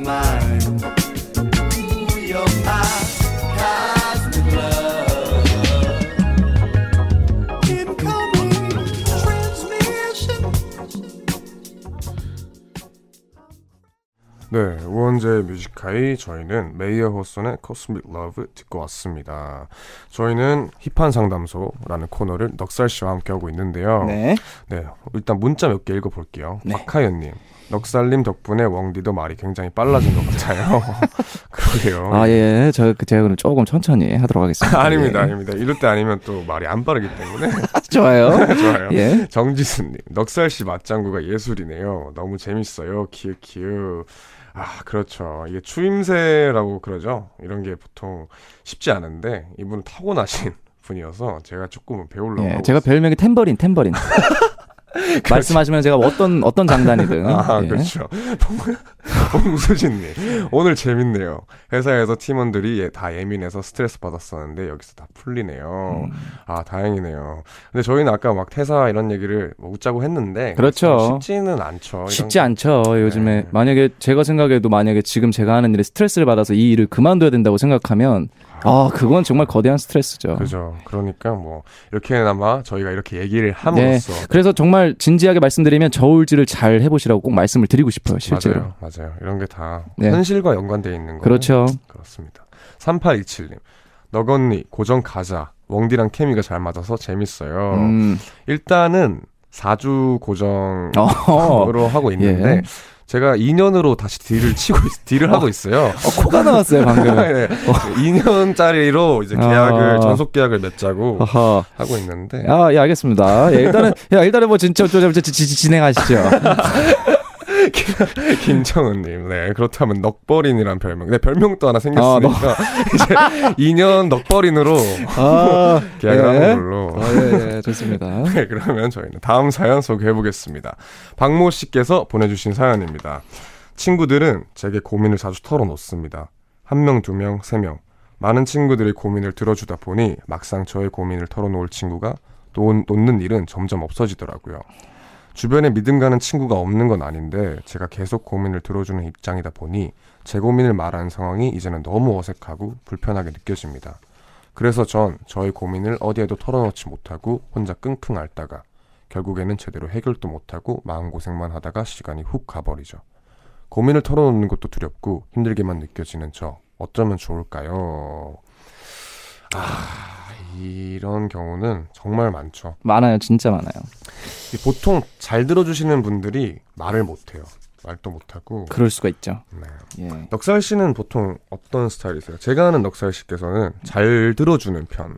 My 네, 우원재 Music High 저희는 Mayer Hawthorne의 Cosmic Love 듣고 왔습니다. 저희는 힙한 상담소라는 코너를 넉살 씨와 함께 하고 있는데요. 네. 네, 일단 문자 몇 개 읽어볼게요. 네. 박하연님, 넉살님 덕분에 웡디도 말이 굉장히 빨라진 것 같아요. [laughs] 그러게요. 아 예, 저 그, 제가 그럼 조금 천천히 하도록 하겠습니다. [laughs] 아닙니다, 예. 아닙니다. 이럴 때 아니면 또 말이 안 빠르기 때문에 [laughs] 좋아요. 좋아요. 예. 정지수님, 넉살 씨 맞장구가 예술이네요. 너무 재밌어요. 키읔 키읔. 아, 그렇죠. 이게 추임새라고 그러죠. 이런 게 보통 쉽지 않은데 이분은 타고나신 [laughs] 분이어서 제가 조금 배우려고. 예, 제가. 별명이 템버린, 템버린. [laughs] 말씀하시면 제가 어떤 어떤 장단이든. 아, 예. 그렇죠. 봉수진님, 오늘 재밌네요. 회사에서 팀원들이 예- 다 예민해서 스트레스 받았었는데 여기서 다 풀리네요. 음. 아, 다행이네요. 근데 저희는 아까 막 퇴사 이런 얘기를 뭐 웃자고 했는데 그렇죠. 쉽지는 않죠. 이런 쉽지 않죠. 요즘에 네. 만약에 제가 생각해도 만약에 지금 제가 하는 일에 스트레스를 받아서 이 일을 그만둬야 된다고 생각하면 아 그건 정말 거대한 스트레스죠. 그죠. 그러니까 뭐 이렇게나마 저희가 이렇게 얘기를 함으로써 그래서 정말 진지하게 말씀드리면 저울질을 잘 해보시라고 꼭 말씀을 드리고 싶어요. 실제로. 맞아요, 맞아요. 이런 게다 네. 현실과 연관돼 있는 거. 그렇죠. 그렇습니다. 3827님, 너건니 고정 가자. 웡디랑 케미가 잘 맞아서 재밌어요. 음. 일단은 4주 고정으로 어, 하고 있는데 예. 제가 2년으로 다시 딜을 치고 있- 딜을 하고 있어요. 어, 코가 나왔어요 방금. [laughs] 네, 2년짜리로 이제 계약을 어. 전속 계약을 맺자고 어허. 하고 있는데 아, 예, 알겠습니다. 예, 일단은, 야, 일단은 뭐, 진짜, 지- 진행하시죠. [laughs] 김정은님, 네 그렇다면 넉버린이란 별명, 네 별명도 하나 아, 생겼으니까 [laughs] 이제 2년 넉버린으로 아, [laughs] 계약을 예. 하는 걸로. 어, 예, 예, 좋습니다. [laughs] 네, 그러면 저희는 다음 사연 소개해 보겠습니다. 박모 씨께서 보내주신 사연입니다. 친구들은 제게 고민을 자주 털어놓습니다. 한 명, 두 명, 세 명. 많은 친구들이 고민을 들어주다 보니 막상 저의 고민을 털어놓을 친구가 놓, 놓는 일은 점점 없어지더라고요. 주변에 믿음 가는 친구가 없는 건 아닌데 제가 계속 고민을 들어주는 입장이다 보니 제 고민을 말하는 상황이 이제는 너무 어색하고 불편하게 느껴집니다. 그래서 전 저의 고민을 어디에도 털어놓지 못하고 혼자 끙끙 앓다가 결국에는 제대로 해결도 못하고 마음고생만 하다가 시간이 훅 가버리죠. 고민을 털어놓는 것도 두렵고 힘들게만 느껴지는 저 어쩌면 좋을까요? 아 이런 경우는 정말 많죠. 많아요, 진짜 많아요. 보통 잘 들어주시는 분들이 말을 못해요. 말도 못하고. 그럴 수가 있죠. 네. 예. 넉살 씨는 보통 어떤 스타일이세요? 제가 아는 넉살 씨께서는 잘 들어주는 편.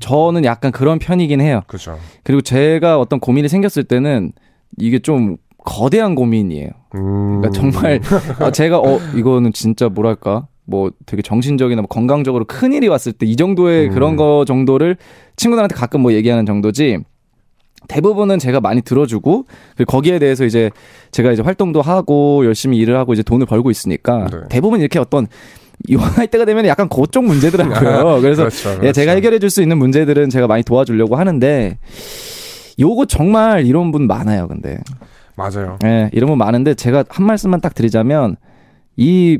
저는 약간 그런 편이긴 해요. 그죠. 그리고 제가 어떤 고민이 생겼을 때는 이게 좀 거대한 고민이에요. 음. 그러니까 정말 아, [laughs] 제가 어 이거는 진짜 뭐랄까 뭐 되게 정신적이나 뭐 건강적으로 큰 일이 왔을 때 이 정도의 음. 그런 거 정도를 친구들한테 가끔 뭐 얘기하는 정도지 대부분은 제가 많이 들어주고 그리고 거기에 대해서 이제 제가 이제 활동도 하고 열심히 일을 하고 이제 돈을 벌고 있으니까 네. 대부분 이렇게 어떤 이할 때가 되면 약간 그쪽 문제더라고요. 그래서 그렇죠, 예, 그렇죠. 제가 해결해 줄 수 있는 문제들은 제가 많이 도와주려고 하는데 요거 정말 이런 분 많아요. 근데 맞아요. 예, 이런 분 많은데 제가 한 말씀만 딱 드리자면 이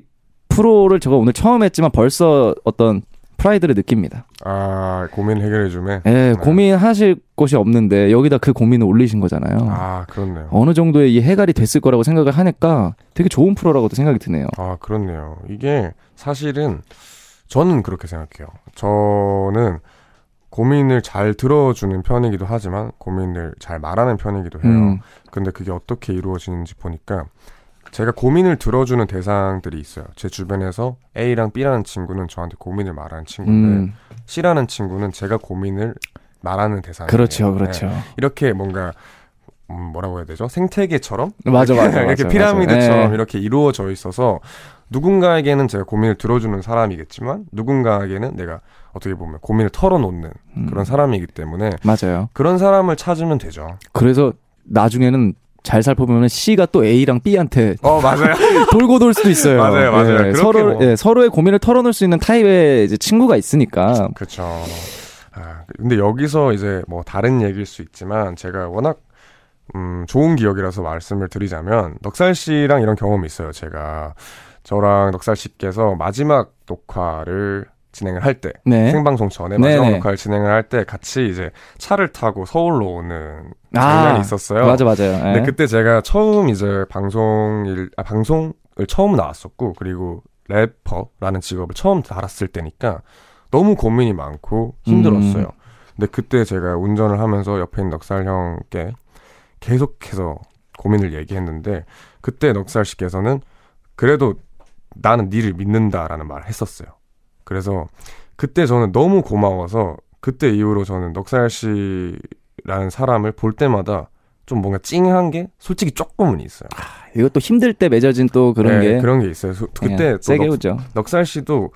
프로를 제가 오늘 처음 했지만 벌써 어떤 프라이드를 느낍니다. 아 고민 해결해 주면. 예, 고민하실 곳이 없는데 여기다 그 고민을 올리신 거잖아요. 아 그렇네요. 어느 정도의 이 해갈이 됐을 거라고 생각을 하니까 되게 좋은 프로라고도 생각이 드네요. 아 그렇네요. 이게 사실은 저는 그렇게 생각해요. 저는 고민을 잘 들어주는 편이기도 하지만 고민을 잘 말하는 편이기도 해요. 음, 근데 그게 어떻게 이루어지는지 보니까 제가 고민을 들어주는 대상들이 있어요. 제 주변에서 A랑 B라는 친구는 저한테 고민을 말하는 친구인데 음, C라는 친구는 제가 고민을 말하는 대상이에요. 그렇죠, 네. 그렇죠. 이렇게 뭔가 음, 뭐라고 해야 되죠? 생태계처럼 맞아, 맞아, 이렇게 맞아, 피라미드처럼 맞아. 예. 이렇게 이루어져 있어서 누군가에게는 제가 고민을 들어주는 사람이겠지만 누군가에게는 내가 어떻게 보면 고민을 털어놓는 음, 그런 사람이기 때문에 맞아요. 그런 사람을 찾으면 되죠. 그래서 나중에는 잘 살펴보면 C가 또 A랑 B한테 어 맞아요. [laughs] 돌고 돌 수도 있어요. 맞아요, 맞아요. 예, 서로 뭐. 예, 서로의 고민을 털어놓을 수 있는 타입의 이제 친구가 있으니까. 그렇죠. 아, 근데 여기서 이제 뭐 다른 얘기일 수 있지만 제가 워낙 음, 좋은 기억이라서 말씀을 드리자면 넉살 씨랑 이런 경험이 있어요. 제가 저랑 넉살 씨께서 마지막 녹화를 진행을 할 때 네. 생방송 전에 마지막 네네. 녹화를 진행을 할 때 같이 이제 차를 타고 서울로 오는 아, 장면이 있었어요. 맞아 맞아요. 예. 근데 그때 제가 처음 이제 방송일 아, 방송을 처음 나왔었고 그리고 래퍼라는 직업을 처음 달았을 때니까 너무 고민이 많고 힘들었어요. 음. 근데 그때 제가 운전을 하면서 옆에 있는 넉살 형께 계속해서 고민을 얘기했는데 그때 넉살 씨께서는 그래도 나는 니를 믿는다라는 말을 했었어요. 그래서 그때 저는 너무 고마워서 그때 이후로 저는 넉살 씨라는 사람을 볼 때마다 좀 뭔가 찡한 게 솔직히 조금은 있어요. 이것도 힘들 때 맺어진 또 그런 네, 게 그런 게 있어요. 소- 그때 또 세게 넉, 오죠. 넉살 씨도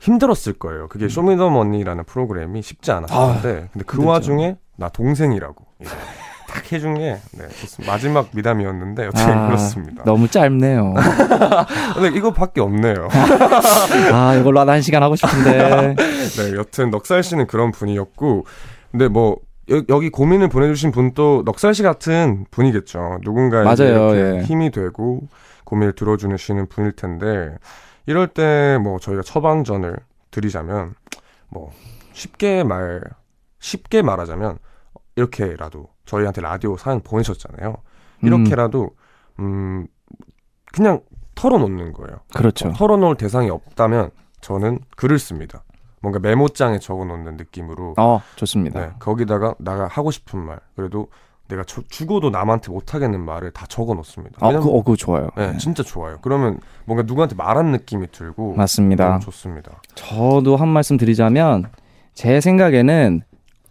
힘들었을 거예요. 그게 쇼미더머니라는 프로그램이 쉽지 않았었는데 근데 그 힘들죠. 와중에 나 동생이라고 [laughs] 딱 해준 게 네. 마지막 미담이었는데 어떻게 아, 그렇습니다. 너무 짧네요. [laughs] 근데 이거밖에 없네요. [laughs] 아 이걸로 한 1시간 하고 싶은데. [laughs] 네, 여튼 넉살 씨는 그런 분이었고, 근데 뭐 여, 여기 고민을 보내주신 분도 넉살 씨 같은 분이겠죠. 누군가에게 예. 힘이 되고 고민을 들어주시는 분일 텐데 이럴 때 뭐 저희가 처방전을 드리자면 뭐 쉽게 말 쉽게 말하자면 이렇게라도 저희한테 라디오 사연 보내셨잖아요. 이렇게라도 음 그냥 털어놓는 거예요. 그렇죠. 털어놓을 대상이 없다면 저는 글을 씁니다. 뭔가 메모장에 적어놓는 느낌으로 어 좋습니다. 네, 거기다가 내가 하고 싶은 말 그래도 내가 저- 죽어도 남한테 못하겠는 말을 다 적어놓습니다. 아, 그, 어, 그거 좋아요. 네, 진짜 좋아요. 그러면 뭔가 누구한테 말한 느낌이 들고 맞습니다. 좋습니다. 저도 한 말씀 드리자면 제 생각에는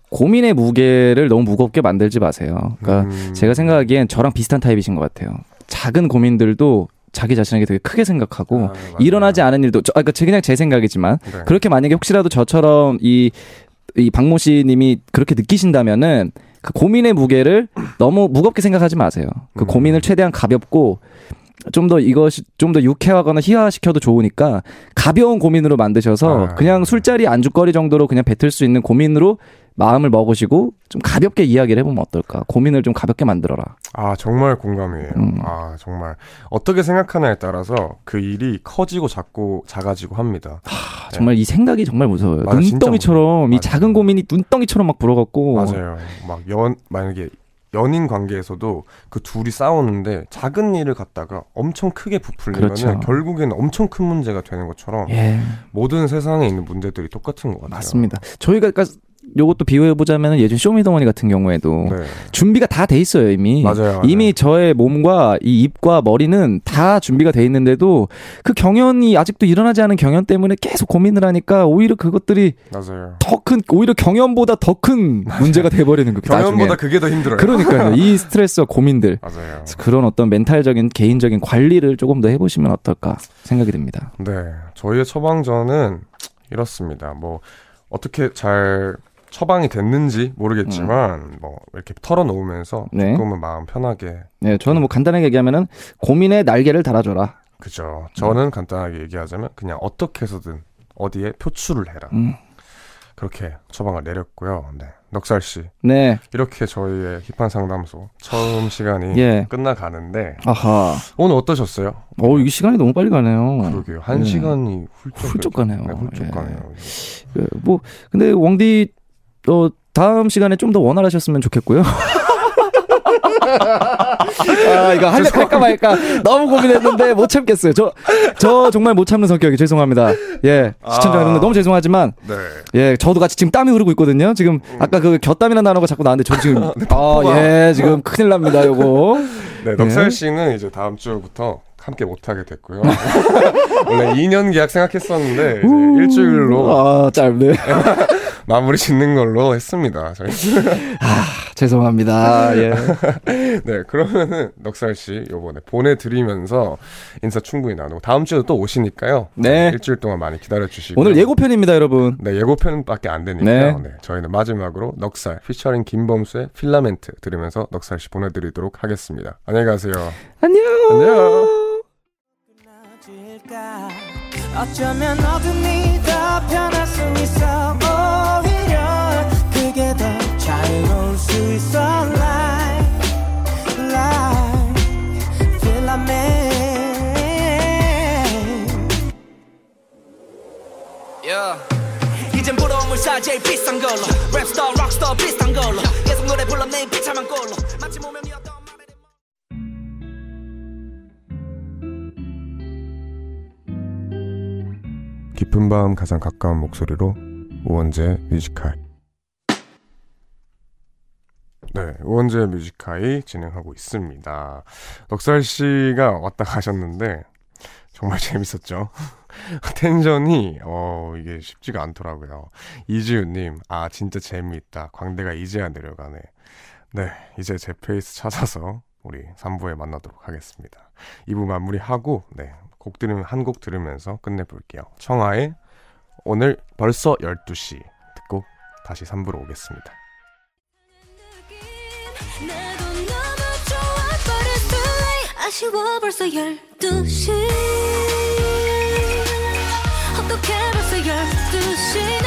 고민의 무게를 너무 무겁게 만들지 마세요. 그러니까 음, 제가 생각하기엔 저랑 비슷한 타입이신 것 같아요. 작은 고민들도 자기 자신에게 되게 크게 생각하고 아. 일어나지 않은 일도 저, 아, 그러니까 제- 그냥 제 생각이지만 네. 그렇게 만약에 혹시라도 저처럼 이, 이 박모 씨님이 그렇게 느끼신다면은 그 고민의 무게를 너무 무겁게 생각하지 마세요. 그 음. 고민을 최대한 가볍고 좀 더 이것이 좀 더 유쾌하거나 희화시켜도 좋으니까 가벼운 고민으로 만드셔서 아. 그냥 술자리 안주거리 정도로 그냥 뱉을 수 있는 고민으로 마음을 먹으시고 좀 가볍게 이야기를 해보면 어떨까? 고민을 좀 가볍게 만들어라. 아 정말 공감이에요. 음. 아 정말 어떻게 생각하냐에 따라서 그 일이 커지고 작고 작아지고 합니다. 아, 정말 이 생각이 정말 무서워요. 맞아, 눈덩이처럼 이. 작은 고민이 눈덩이처럼 막 불어갖고 맞아요. 막 연 만약에 연인 관계에서도 그 둘이 싸우는데 작은 일을 갖다가 엄청 크게 부풀리면 그렇죠. 은 결국에는 엄청 큰 문제가 되는 것처럼 예. 모든 세상에 있는 문제들이 똑같은 것 같아요. 맞습니다. 저희가 그러니까 요것도 비유해 보자면 예전 쇼미더머니 같은 경우에도 네. 준비가 다 돼 있어요 이미. 맞아요, 맞아요. 이미 저의 몸과 이 입과 머리는 다 준비가 돼 있는데도 그 경연이 아직도 일어나지 않은 경연 때문에 계속 고민을 하니까 오히려 그것들이. 더 큰 오히려 경연보다 더 큰 문제가 돼 버리는 거예요. 경연보다 그게 더 힘들어요. 그러니까요. 이 [laughs] 스트레스와 고민들 맞아요. 그런 어떤 멘탈적인 개인적인 관리를 조금 더 해보시면 어떨까 생각이 듭니다. 네, 저희의 처방전은 이렇습니다. 뭐 어떻게 잘 처방이 됐는지 모르겠지만 뭐 이렇게 털어놓으면서 음. 네. 조금은 마음 편하게 네, 저는 뭐 간단하게 얘기하면은 고민의 날개를 달아줘라. 그죠. 저는 간단하게 얘기하자면 그냥 어떻게 해서든 어디에 표출을 해라. 음. 그렇게 처방을 내렸고요. 네. 넉살 씨 네, 이렇게 저희의 힙한 상담소 처음 시간이 예. 끝나가는데 아하. 오늘 어떠셨어요? 어, 이 시간이 너무 빨리 가네요. 그러게요. 한 네. 시간이 훌쩍 훌쩍 가네요. 네, 훌쩍 예. 가네요. 그, 뭐 근데 왕디 어 다음 시간에 좀 더 원활하셨으면 좋겠고요. [laughs] 아 이거 할까 할까 말까 너무 고민했는데 못 참겠어요. 저 저 정말 못 참는 성격이 죄송합니다. 예 시청자 아. 여러분 너무 죄송하지만 네. 예 저도 같이 지금 땀이 흐르고 있거든요. 지금 아까 그 곁땀이라는 단어가 자꾸 나왔는데 저 지금 [laughs] 아 예 지금 큰일 납니다. 요거 네, 넉살 씨는 이제 다음 주부터 함께 못하게 됐고요. [laughs] 원래 2년 계약 생각했었는데 이제 일주일로 아 짧네. 마무리 짓는 걸로 했습니다. 저희. [laughs] 죄송합니다. 예. [laughs] 네, 그러면은 넉살 씨 요번에 보내드리면서 인사 충분히 나누고 다음 주에도 또 오시니까요. 네. 일주일 동안 많이 기다려 주시고 오늘 예고편입니다, 여러분. 네, 예고편밖에 안 되니까요. 네. 네. 저희는 마지막으로 넉살 피처링 김범수의 필라멘트 들으면서 넉살 씨 보내드리도록 하겠습니다. 안녕히 가세요. 안녕. 안녕. 어쩌면 어둠이 더 편할 수 있어 그게 더 자유로울 수 있어. Like, like filament yeah. 이젠 부러움을 사 제일 비싼 걸로. 랩스타 록스타 비슷한 걸로. 계속 노래 불러 내 비참한 꼴로. 마치 말에 깊은 밤 가장 가까운 목소리로 우원재 Music High 네, 우원재 Music High 진행하고 있습니다. 넉살 씨가 왔다 가셨는데 정말 [laughs] 재밌었죠. [laughs] 텐션이 어 이게 쉽지가 않더라고요. 이지윤님, 아 진짜 재미있다. 광대가 이제야 내려가네. 네, 이제 제 페이스 찾아서 우리 3부에 만나도록 하겠습니다. 2부 마무리하고 네, 곡 들으면 한 곡 들으면서 끝내볼게요. 청하의 오늘 벌써 12시 듣고 다시 3부로 오겠습니다. 아쉬워 벌써 12시. 어떻게 벌써 12시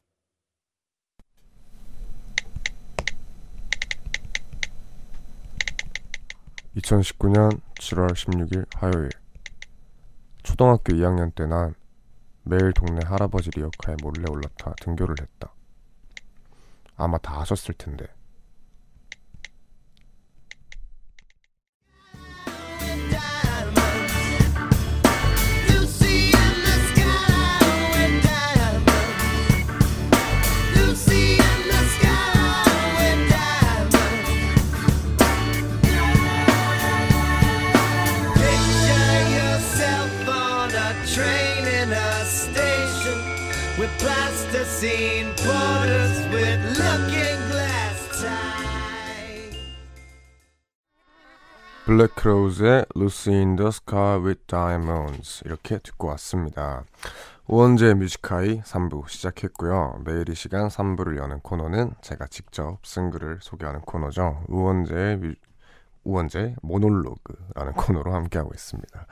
2019년 7월 16일 화요일 초등학교 2학년 때 난 매일 동네 할아버지 리어카에 몰래 올라타 등교를 했다. 아마 다 아셨을 텐데. Black Crowes의 Lucy in the Sky with Diamonds 이렇게 듣고 왔습니다. 우원재 Music High 3부 시작했고요. 매일 이 시간 3부를 여는 코너는 제가 직접 쓴 글을 소개하는 코너죠. 우원재 뮤, 우원재 모놀로그라는 코너로 함께하고 있습니다.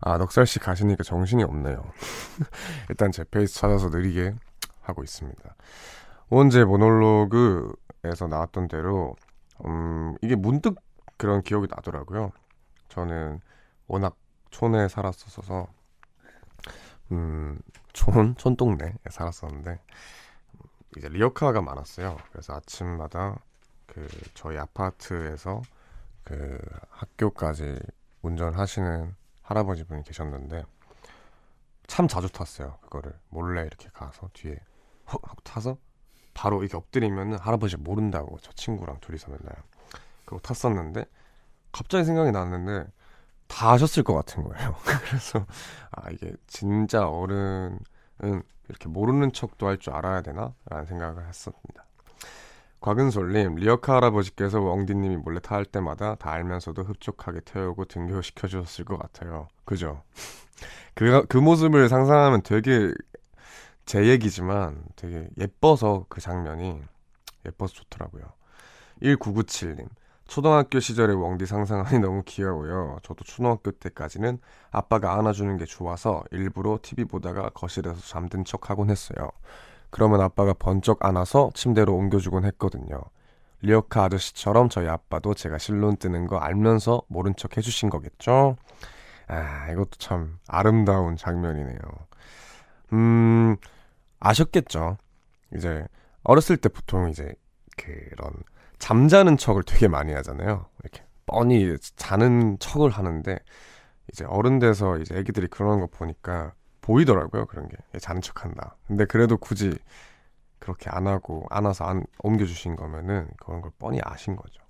아 넉살씨 가시니까 정신이 없네요. [laughs] 일단 제 페이스 찾아서 느리게 하고 있습니다. 우원재 모놀로그에서 나왔던 대로 음, 이게 문득 그런 기억이 나더라고요. 저는 워낙 촌에 살았었어서 음, 촌 촌동네에 살았었는데 이제 리어카가 많았어요. 그래서 아침마다 그 저희 아파트에서 그 학교까지 운전하시는 할아버지 분이 계셨는데 참 자주 탔어요. 그거를 몰래 이렇게 가서 뒤에 헉 하고 타서 바로 이렇게 엎드리면은 할아버지 모른다고 저 친구랑 둘이서 맨날 그거 탔었는데 갑자기 생각이 났는데 다 아셨을 것 같은 거예요. [laughs] 그래서 아 이게 진짜 어른은 이렇게 모르는 척도 할 줄 알아야 되나? 라는 생각을 했었습니다. 곽은솔님, 리어카 할아버지께서 웡디님이 몰래 타할 때마다 다 알면서도 흡족하게 태우고 등교시켜 주셨을 것 같아요. 그죠? [laughs] 그, 그 모습을 상상하면 되게 제 얘기지만 되게 예뻐서 그 장면이 예뻐서 좋더라고요. 1997님, 초등학교 시절의 웡디 상상하니 너무 귀여워요. 저도 초등학교 때까지는 아빠가 안아주는 게 좋아서 일부러 TV 보다가 거실에서 잠든 척 하곤 했어요. 그러면 아빠가 번쩍 안아서 침대로 옮겨주곤 했거든요. 리어카 아저씨처럼 저희 아빠도 제가 실론 뜨는 거 알면서 모른 척 해주신 거겠죠? 아, 이것도 참 아름다운 장면이네요. 음, 아셨겠죠? 이제 어렸을 때 보통 이제 그런 잠자는 척을 되게 많이 하잖아요. 이렇게 뻔히 자는 척을 하는데 이제 어른 돼서 이제 애기들이 그러는 거 보니까 보이더라고요. 그런 게 자는 척한다. 근데 그래도 굳이 그렇게 안 하고 안아서 안 옮겨주신 거면은 그런 걸 뻔히 아신 거죠.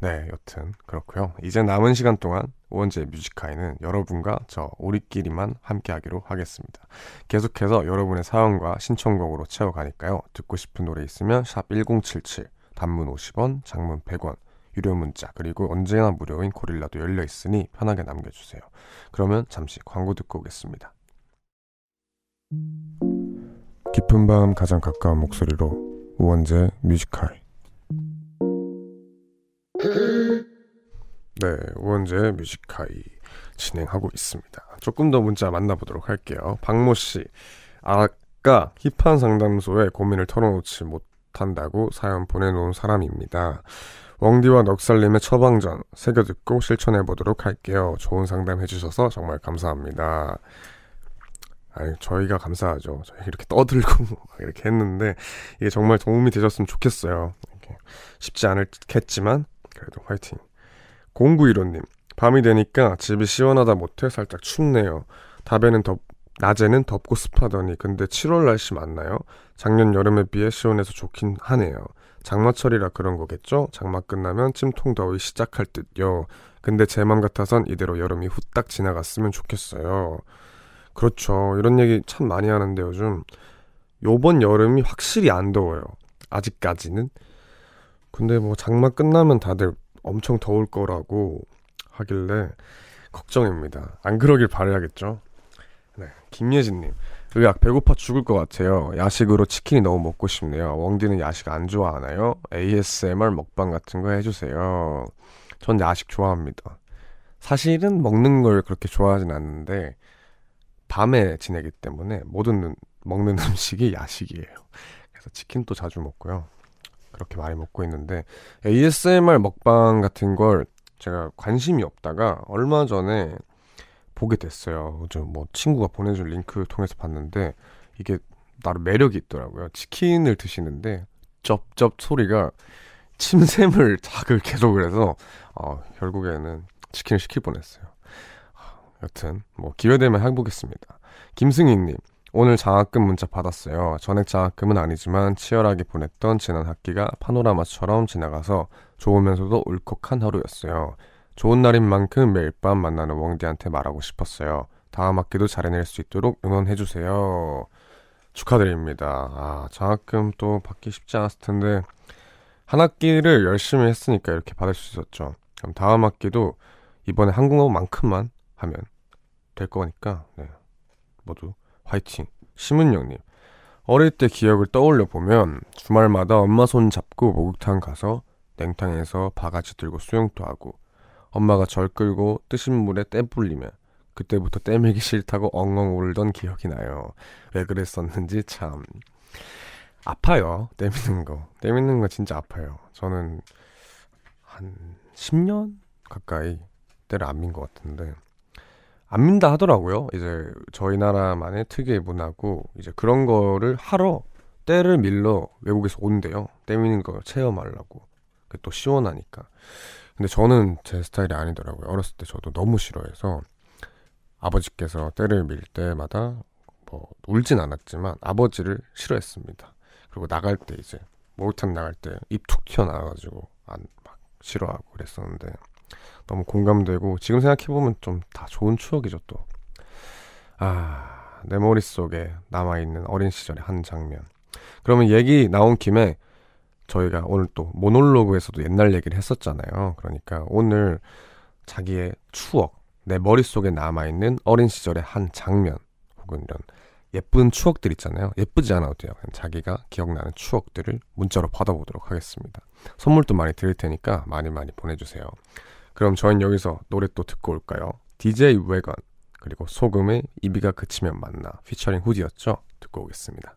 네, 여튼 그렇고요. 이제 남은 시간 동안 우원재 뮤직하이는 여러분과 저 우리끼리만 함께하기로 하겠습니다. 계속해서 여러분의 사연과 신청곡으로 채워가니까요. 듣고 싶은 노래 있으면 샵 #1077 단문 50원, 장문 100원, 유료 문자 그리고 언제나 무료인 고릴라도 열려 있으니 편하게 남겨주세요. 그러면 잠시 광고 듣고 오겠습니다. 깊은 밤 가장 가까운 목소리로 우원재 뮤직하이 네, 우원재 뮤직하이 진행하고 있습니다. 조금 더 문자 만나보도록 할게요. 박모 씨, 아까 힙한 상담소에 고민을 털어놓지 못 한다고 사연 보내놓은 사람입니다. 웡디와 넉살님의 처방전 새겨듣고 실천해 보도록 할게요. 좋은 상담 해주셔서 정말 감사합니다. 아니, 저희가 감사하죠. 저희 이렇게 떠들고 [laughs] 이렇게 했는데 이게 정말 도움이 되셨으면 좋겠어요. 쉽지 않겠지만 그래도 화이팅. 0915님, 밤이 되니까 집이 시원하다 못해 살짝 춥네요. 답에는 덥, 낮에는 덥고 습하더니 근데 7월 날씨 맞나요? 작년 여름에 비해 시원해서 좋긴 하네요. 장마철이라 그런 거겠죠? 장마 끝나면 찜통 더위 시작할 듯요. 근데 제 맘 같아선 이대로 여름이 후딱 지나갔으면 좋겠어요. 그렇죠. 이런 얘기 참 많이 하는데 요즘 요번 여름이 확실히 안 더워요. 아직까지는. 근데 뭐 장마 끝나면 다들 엄청 더울 거라고 하길래 걱정입니다. 안 그러길 바라야겠죠. 네, 김예진님. 의학 배고파 죽을 것 같아요. 야식으로 치킨이 너무 먹고 싶네요. 웡디는 야식 안 좋아하나요? ASMR 먹방 같은 거 해주세요. 전 야식 좋아합니다. 사실은 먹는 걸 그렇게 좋아하진 않는데 밤에 지내기 때문에 모든 먹는 [laughs] 음식이 야식이에요. 그래서 치킨도 자주 먹고요. 그렇게 많이 먹고 있는데 ASMR 먹방 같은 걸 제가 관심이 없다가 얼마 전에 보게 됐어요. 요즘 뭐 친구가 보내준 링크 통해서 봤는데 이게 나름 매력이 있더라고요. 치킨을 드시는데 쩝쩝 소리가 침샘을 [laughs] 자극 계속을 해서 어, 결국에는 치킨을 시킬 뻔했어요. 여튼 뭐 기회 되면 해보겠습니다. 김승희님 오늘 장학금 문자 받았어요. 전액 장학금은 아니지만 치열하게 보냈던 지난 학기가 파노라마처럼 지나가서 좋으면서도 울컥한 하루였어요. 좋은 날인 만큼 매일 밤 만나는 웡디한테 말하고 싶었어요. 다음 학기도 잘해낼 수 있도록 응원해주세요. 축하드립니다. 아, 장학금 또 받기 쉽지 않았을 텐데, 한 학기를 열심히 했으니까 이렇게 받을 수 있었죠. 그럼 다음 학기도 이번에 한국어만큼만 하면 될 거니까 네. 모두 화이팅. 심은영님 어릴 때 기억을 떠올려 보면 주말마다 엄마 손 잡고 목욕탕 가서 냉탕에서 바가지 들고 수영도 하고 엄마가 절 끌고 뜨신 물에 때 불리면 그때부터 떼밀기 싫다고 엉엉 울던 기억이 나요. 왜 그랬었는지 참 아파요. 떼미는 거. 떼미는 거 진짜 아파요. 저는 한 10년 가까이 때를 안 민 것 같은데 안 민다 하더라고요. 이제 저희 나라만의 특유의 문화고 이제 그런 거를 하러 때를 밀러 외국에서 온대요. 때 미는 거 체험하려고. 그게 또 시원하니까. 근데 저는 제 스타일이 아니더라고요. 어렸을 때 저도 너무 싫어해서 아버지께서 때를 밀 때마다 뭐 울진 않았지만 아버지를 싫어했습니다. 그리고 나갈 때 이제 목욕탕 나갈 때 입 툭 튀어나와가지고 안 막 싫어하고 그랬었는데 너무 공감되고 지금 생각해보면 좀 다 좋은 추억이죠 또. 아, 내 머릿속에 남아있는 어린 시절의 한 장면. 그러면 얘기 나온 김에 저희가 오늘 또 모놀로그에서도 옛날 얘기를 했었잖아요. 그러니까 오늘 자기의 추억, 내 머릿속에 남아있는 어린 시절의 한 장면 혹은 이런 예쁜 추억들 있잖아요. 예쁘지 않아도 돼요. 그냥 자기가 기억나는 추억들을 문자로 받아보도록 하겠습니다. 선물도 많이 드릴 테니까 많이 많이 보내주세요. 그럼 저희는 여기서 노래 또 듣고 올까요? DJ 웨건 그리고 소금의 이비가 그치면 만나 피처링 후디였죠? 듣고 오겠습니다.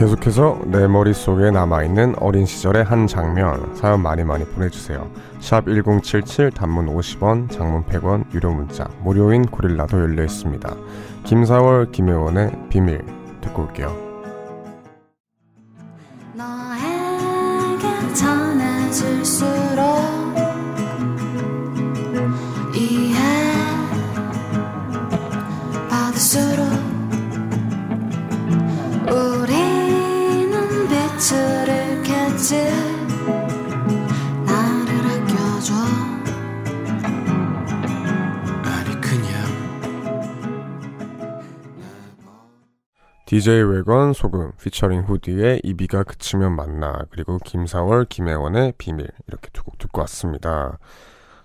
계속해서 내 머릿속에 남아있는 어린 시절의 한 장면 사연 많이 많이 보내주세요. 샵 1077 단문 50원 장문 100원 유료 문자 무료인 고릴라도 열려 있습니다. 김사월 김혜원의 비밀 듣고 올게요. DJ 웨건 소금 피처링 후디의 이비가 그치면 만나 그리고 김사월 김혜원의 비밀 이렇게 두 곡 듣고 왔습니다.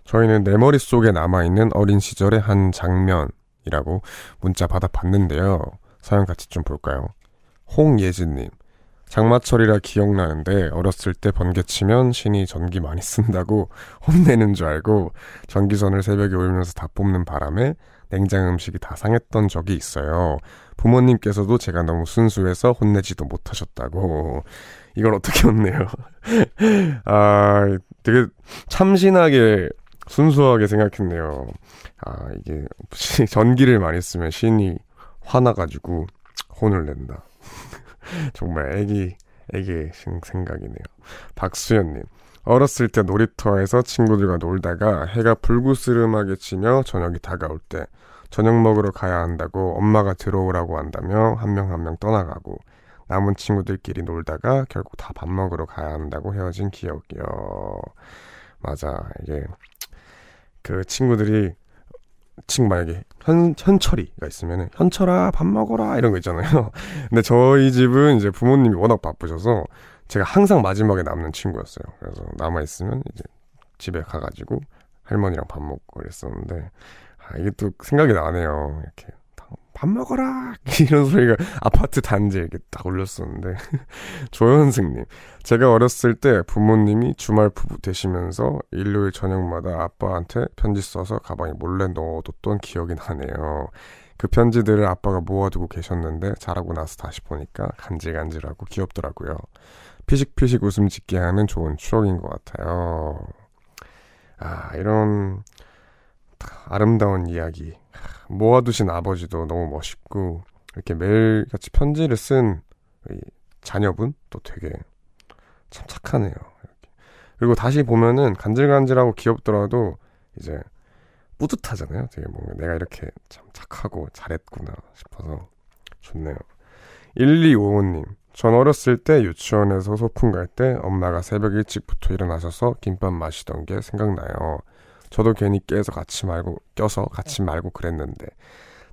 저희는 내 머릿속에 남아있는 어린 시절의 한 장면이라고 문자 받아봤는데요. 사연 같이 좀 볼까요? 홍예진님 장마철이라 기억나는데 어렸을 때 번개치면 신이 전기 많이 쓴다고 [laughs] 혼내는 줄 알고 전기선을 새벽에 울면서 다 뽑는 바람에 냉장 음식이 다 상했던 적이 있어요. 부모님께서도 제가 너무 순수해서 혼내지도 못하셨다고. [laughs] 이걸 어떻게 혼내요? [laughs] 아, 되게 참신하게 순수하게 생각했네요. 아, 이게 전기를 많이 쓰면 신이 화나가지고 혼을 낸다. [laughs] 정말 애기, 애기 생각이네요. 박수현님. 어렸을 때 놀이터에서 친구들과 놀다가 해가 불구스름하게 지며 저녁이 다가올 때 저녁 먹으러 가야 한다고 엄마가 들어오라고 한다며 한 명 한 명 떠나가고 남은 친구들끼리 놀다가 결국 다 밥 먹으러 가야 한다고 헤어진 기억이요. 맞아. 이게 그 친구들이 친구 만약에 현, 현철이가 있으면은 현철아 밥 먹어라 이런 거 있잖아요. [laughs] 근데 저희 집은 이제 부모님이 워낙 바쁘셔서 제가 항상 마지막에 남는 친구였어요. 그래서 남아 있으면 이제 집에 가가지고 할머니랑 밥 먹고 그랬었는데 아, 이게 또 생각이 나네요. 이렇게 밥 먹어라 [laughs] 이런 소리가 아파트 단지에 이렇게 딱 울렸었는데 [laughs] 조현승님 제가 어렸을 때 부모님이 주말 부부 되시면서 일요일 저녁마다 아빠한테 편지 써서 가방에 몰래 넣어뒀던 기억이 나네요. 그 편지들을 아빠가 모아두고 계셨는데 자라고 나서 다시 보니까 간질간질하고 귀엽더라고요. 피식피식 웃음 짓게 하는 좋은 추억인 것 같아요. 아, 이런 아름다운 이야기. 모아두신 아버지도 너무 멋있고, 이렇게 매일같이 편지를 쓴 자녀분? 또 되게 참 착하네요. 그리고 다시 보면은 간질간질하고 귀엽더라도 이제 뿌듯하잖아요. 되게 뭔가 내가 이렇게 참 착하고 잘했구나 싶어서 좋네요. 1255님. 전 어렸을 때 유치원에서 소풍 갈 때 엄마가 새벽 일찍부터 일어나셔서 김밥 마시던 게 생각나요. 저도 괜히 깨서 같이 말고 껴서 같이 말고 그랬는데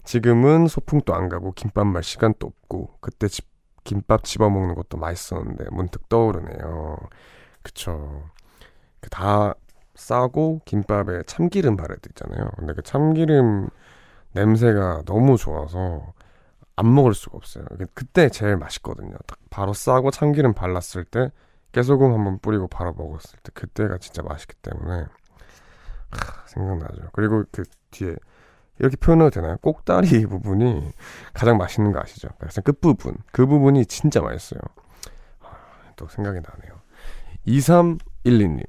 지금은 소풍도 안 가고 김밥 말 시간도 없고 그때 집, 김밥 집어 먹는 것도 맛있었는데 문득 떠오르네요. 그쵸. 그다 싸고 김밥에 참기름 때 있잖아요. 근데 그 참기름 냄새가 너무 좋아서 안 먹을 수가 없어요. 그- 그때 제일 맛있거든요. 딱 바로 싸고 참기름 발랐을 때 깨소금 한번 뿌리고 바로 먹었을 때 그때가 진짜 맛있기 때문에 하, 생각나죠. 그리고 그 뒤에 이렇게 표현해도 되나요? 꼭다리 [laughs] 부분이 가장 맛있는 거 아시죠? 약간 끝부분. 그 부분이 진짜 맛있어요. 하, 또 생각이 나네요. 2312님.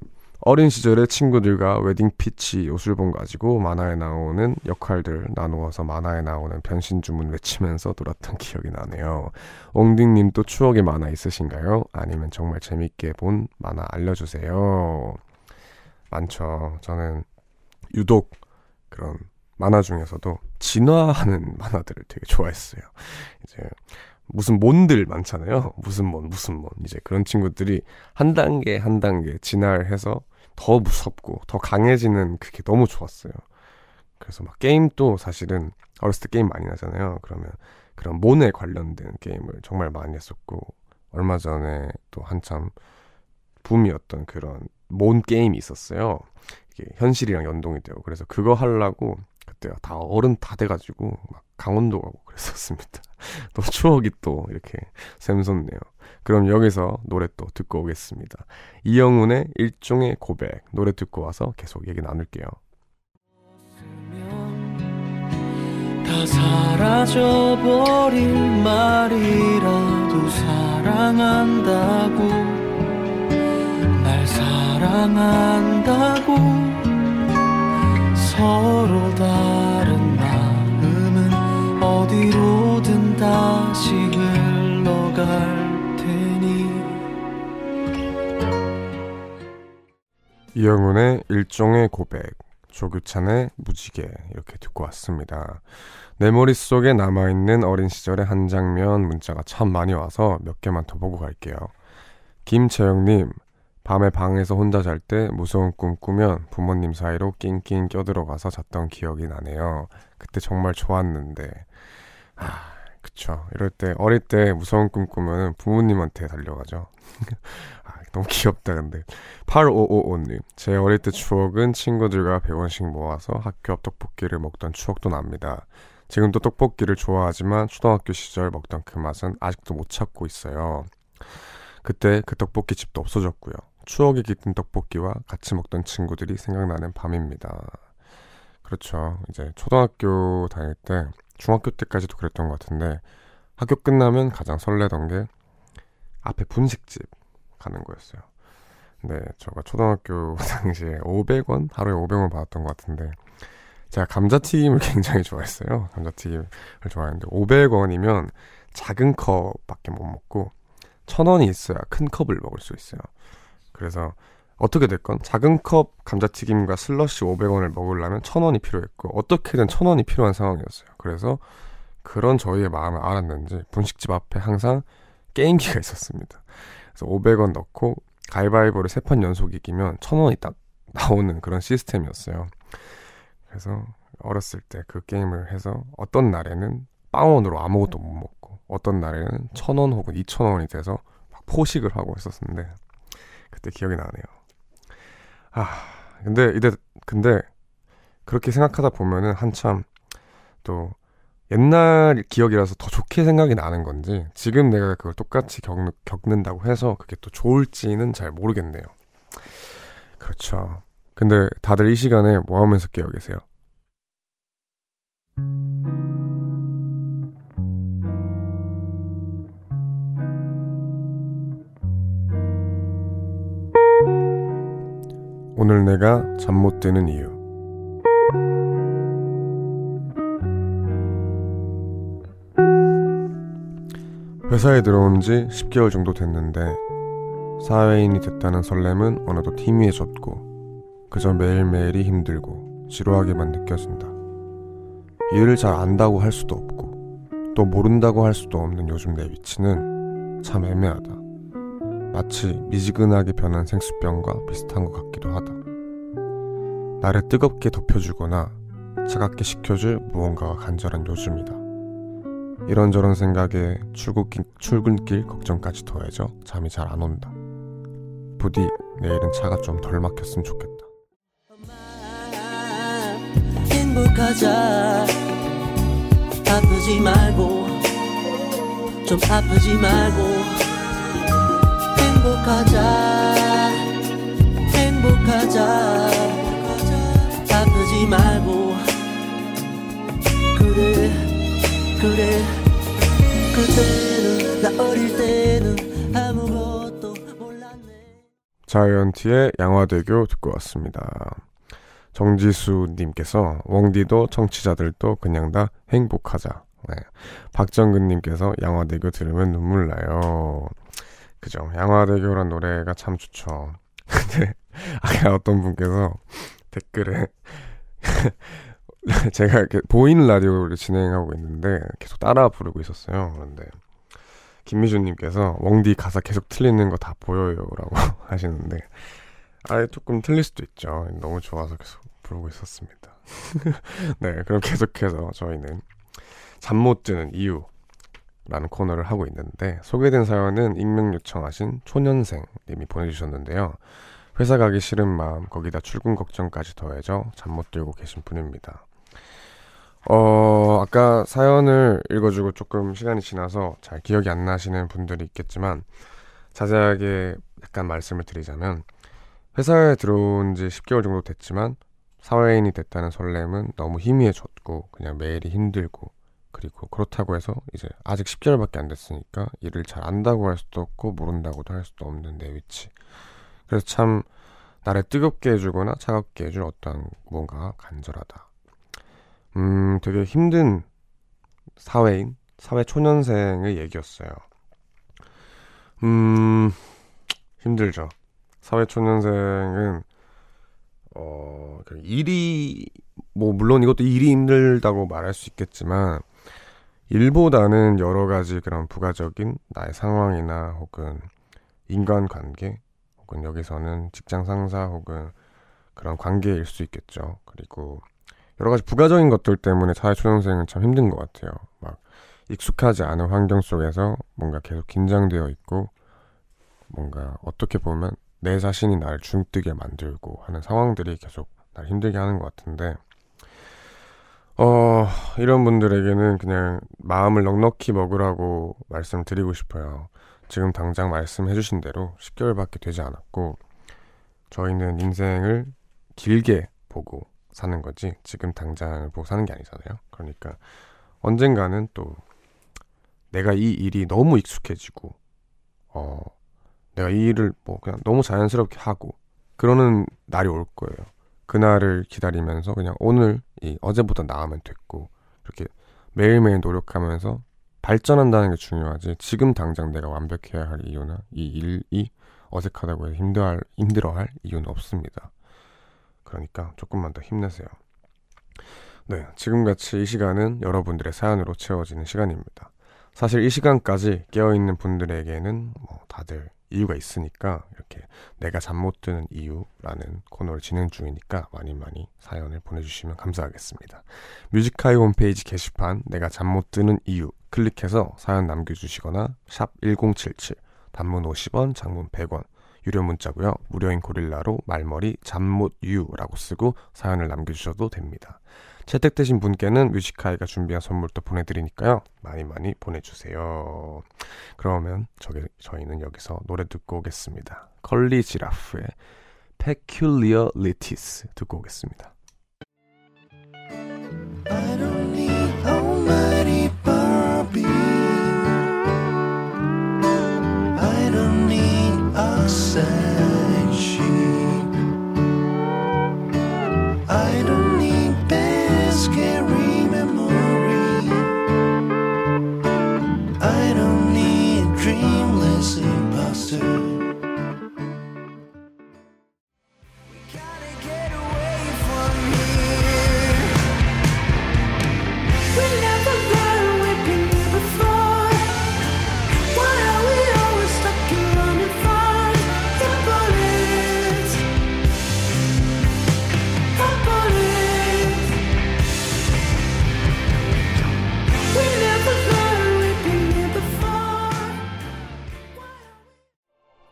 어린 시절에 친구들과 웨딩 피치 요술봉 가지고 만화에 나오는 역할들 나누어서 만화에 나오는 변신 주문 외치면서 놀았던 기억이 나네요. 옹딩님도 추억의 만화 있으신가요? 아니면 정말 재밌게 본 만화 알려주세요. 많죠. 저는 유독 그런 만화 중에서도 진화하는 [laughs] 만화들을 되게 좋아했어요. 이제 무슨 몬들 많잖아요. 무슨 몬, 무슨 몬. 이제 그런 친구들이 한 단계 한 단계 진화를 해서 더 무섭고 더 강해지는 그게 너무 좋았어요. 그래서 막 게임도 사실은 어렸을 때 게임 많이 나잖아요. 그러면 그런 몬에 관련된 게임을 정말 많이 했었고 얼마 전에 또 한참 붐이었던 그런 몬 게임이 있었어요. 이게 현실이랑 연동이 되고 그래서 그거 하려고 그때 다 어른 다 돼가지고 막 강원도 가고 그랬었습니다. [laughs] 또 추억이 또 이렇게 샘솟네요. 그럼 여기서 노래 또 듣고 오겠습니다. 이영훈의 일종의 고백 노래 듣고 와서 계속 얘기 나눌게요. 다 사라져버릴 말이라도 사랑한다고 날 사랑한다고 서로 다른 마음은 어디로든 다시 흘러갈 테니 이영훈의 일종의 고백, 조규찬의 무지개 이렇게 듣고 왔습니다. 내 머릿속에 남아있는 어린 시절의 한 장면 문자가 참 많이 와서 몇 개만 더 보고 갈게요. 김채영님, 밤에 방에서 혼자 잘 때 무서운 꿈 꾸면 부모님 사이로 낑낑 껴들어가서 잤던 기억이 나네요. 그때 정말 좋았는데. 아, 그쵸. 이럴 때, 어릴 때 무서운 꿈 꾸면 부모님한테 달려가죠. [laughs] 아, 너무 귀엽다, 근데. 8555님, 제 어릴 때 추억은 친구들과 100원씩 모아서 학교 앞 떡볶이를 먹던 추억도 납니다. 지금도 떡볶이를 좋아하지만 초등학교 시절 먹던 그 맛은 아직도 못 찾고 있어요. 그때 그 떡볶이 집도 없어졌고요. 추억이 깃든 떡볶이와 같이 먹던 친구들이 생각나는 밤입니다. 그렇죠. 이제 초등학교 다닐 때, 중학교 때까지도 그랬던 것 같은데, 학교 끝나면 가장 설레던 게 앞에 분식집 가는 거였어요. 네, 제가 초등학교 [laughs] 당시에 500원? 하루에 500원 받았던 것 같은데, 제가 감자튀김을 [laughs] 굉장히 좋아했어요. 감자튀김을 좋아했는데, 500원이면 작은 컵밖에 못 먹고, 1000원이 있어야 큰 컵을 먹을 수 있어요. 그래서 어떻게 됐건 작은 컵 감자튀김과 슬러시 500원을 먹으려면 1000원이 필요했고, 어떻게든 1000원이 필요한 상황이었어요. 그래서 그런 저희의 마음을 알았는지, 분식집 앞에 항상 게임기가 [laughs] 있었습니다. 그래서 500원 넣고, 가위바위보를 세판 연속 이기면 1000원이 딱 나오는 그런 시스템이었어요. 그래서 어렸을 때 그 게임을 해서 어떤 날에는 빵원으로 아무것도 못 먹고 어떤 날에는 1000원 혹은 2000원이 돼서 막 포식을 하고 있었는데 그때 기억이 나네요. 아, 근데 이제 근데 그렇게 생각하다 보면은 한참 또 옛날 기억이라서 더 좋게 생각이 나는 건지 지금 내가 그걸 똑같이 겪, 겪는다고 해서 그게 또 좋을지는 잘 모르겠네요. 그렇죠. 근데 다들 이 시간에 뭐 하면서 깨어 계세요? 오늘 내가 잠 못 드는 이유. 회사에 들어온 지 10개월 정도 됐는데 사회인이 됐다는 설렘은 어느덧 희미해졌고 그저 매일매일이 힘들고 지루하게만 느껴진다. 일을 잘 안다고 할 수도 없고 또 모른다고 할 수도 없는 요즘 내 위치는 참 애매하다. 마치 미지근하게 변한 생수병과 비슷한 것 같기도 하다. 나를 뜨겁게 덮여주거나 차갑게 식혀줄 무언가가 간절한 요즘이다. 이런저런 생각에 출국길, 출근길 걱정까지 더해져 잠이 잘 안 온다. 부디 내일은 차가 좀 덜 막혔으면 좋겠다. 행복하자 아프지 말고 좀 아프지 말고 행복하자 행복하자 아프지 말고 그래 그래 그때는 나 어릴 때는 아무것도 몰랐네 자이언티의 양화대교 듣고 왔습니다. 정지수님께서 웡디도 청취자들도 그냥 다 행복하자. 네. 박정근님께서 양화대교 들으면 눈물 나요. 그죠. 양화대교란 노래가 참 좋죠. 근데 [laughs] 아까 어떤 분께서 댓글에 [laughs] 제가 이렇게 보이는 라디오를 진행하고 있는데 계속 따라 부르고 있었어요. 그런데 김미준님께서 웡디 가사 계속 틀리는 거 다 보여요라고 [laughs] 하시는데 아예 조금 틀릴 수도 있죠. 너무 좋아서 계속 부르고 있었습니다. 네, 그럼 계속해서 저희는 잠 못 드는 이유 라는 코너를 하고 있는데 소개된 사연은 익명 요청하신 초년생님이 보내주셨는데요. 회사 가기 싫은 마음 거기다 출근 걱정까지 더해져 잠 못 들고 계신 분입니다. 어, 아까 사연을 읽어주고 조금 시간이 지나서 잘 기억이 안 나시는 분들이 있겠지만 자세하게 약간 말씀을 드리자면 회사에 들어온 지 10개월 정도 됐지만 사회인이 됐다는 설렘은 너무 희미해졌고 그냥 매일이 힘들고 그리고 그렇다고 해서 이제 아직 10개월밖에 안 됐으니까 일을 잘 안다고 할 수도 없고 모른다고도 할 수도 없는 내 위치. 그래서 참 나를 뜨겁게 해주거나 차갑게 해줄 어떤 무언가가 간절하다. 음, 되게 힘든 사회인, 사회 초년생의 얘기였어요. 음, 힘들죠. 사회 초년생은 어, 그 일이 뭐 물론 이것도 일이 힘들다고 말할 수 있겠지만 일보다는 여러 가지 그런 부가적인 나의 상황이나 혹은 인간관계 혹은 여기서는 직장 상사 혹은 그런 관계일 수 있겠죠. 그리고 여러 가지 부가적인 것들 때문에 사회초년생은 참 힘든 것 같아요. 막 익숙하지 않은 환경 속에서 뭔가 계속 긴장되어 있고 뭔가 어떻게 보면 내 자신이 나를 중뜨게 만들고 하는 상황들이 계속 날 힘들게 하는 것 같은데 어 이런 분들에게는 그냥 마음을 넉넉히 먹으라고 말씀드리고 싶어요. 지금 당장 말씀해주신 대로 10개월밖에 되지 않았고 저희는 인생을 길게 보고 사는 거지 지금 당장을 보고 사는 게 아니잖아요. 그러니까 언젠가는 또 내가 이 일이 너무 익숙해지고 어 내가 이 일을 뭐 그냥 너무 자연스럽게 하고 그러는 날이 올 거예요. 그날을 기다리면서 그냥 오늘 이 어제보다 나으면 됐고 이렇게 매일매일 노력하면서 발전한다는 게 중요하지. 지금 당장 내가 완벽해야 할 이유나 이 일이 어색하다고 해서 힘들어할, 힘들어할 이유는 없습니다. 그러니까 조금만 더 힘내세요. 네, 지금같이 이 시간은 여러분들의 사연으로 채워지는 시간입니다. 사실 이 시간까지 깨어있는 분들에게는 뭐 다들 이유가 있으니까 이렇게 내가 잠 못 드는 이유라는 코너를 진행 중이니까 많이 많이 사연을 보내주시면 감사하겠습니다. 뮤직하이 홈페이지 게시판 내가 잠 못 드는 이유 클릭해서 사연 남겨주시거나 샵 1077 단문 50원 장문 100원 유료 문자고요. 무료인 고릴라로 말머리 잠못 유라고 쓰고 사연을 남겨주셔도 됩니다. 채택되신 분께는 뮤직하이가 준비한 선물도 보내드리니까요. 많이 많이 보내주세요. 그러면 저기, 저희는 여기서 노래 듣고 오겠습니다. 컬리 지라프의 Peculiarities 듣고 오겠습니다.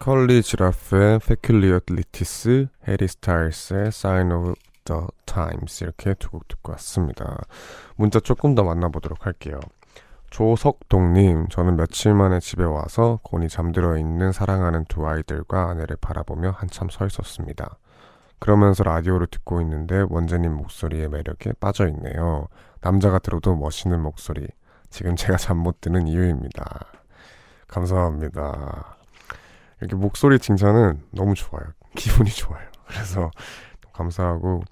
Curly Giraffe의 Peculiarities, Harry Styles의 Sign of the Times 이렇게 두 곡 듣고 왔습니다. 문자 조금 더 만나보도록 할게요. 조석동님, 저는 며칠 만에 집에 와서 곤히 잠들어 있는 사랑하는 두 아이들과 아내를 바라보며 한참 서 있었습니다. 그러면서 라디오를 듣고 있는데 원재님 목소리의 매력에 빠져 있네요. 남자가 들어도 멋있는 목소리. 지금 제가 잠 못 드는 이유입니다. 감사합니다. 이렇게 목소리 칭찬은 너무 좋아요. [laughs] 기분이 좋아요. 그래서 감사하고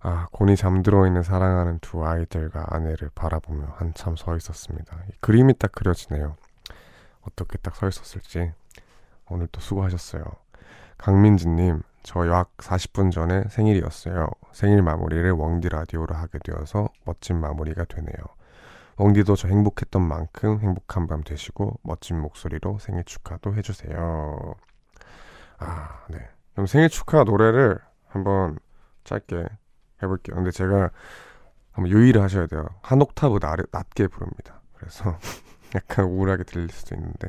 아 곤히 잠들어 있는 사랑하는 두 아이들과 아내를 바라보며 한참 서 있었습니다. 이 그림이 딱 그려지네요. 어떻게 딱 서 있었을지 오늘 또 수고하셨어요. 강민지님 저 약 40분 전에 생일이었어요. 생일 마무리를 웡디 라디오로 하게 되어서 멋진 마무리가 되네요. 웡디도 저 행복했던 만큼 행복한 밤 되시고 멋진 목소리로 생일 축하도 해주세요. 아, 네. 그럼 생일 축하 노래를 한번 짧게 해볼게요. 근데 제가 한번 유의를 하셔야 돼요. 한 옥타브 나, 낮게 부릅니다. 그래서 [laughs] 약간 우울하게 들릴 수도 있는데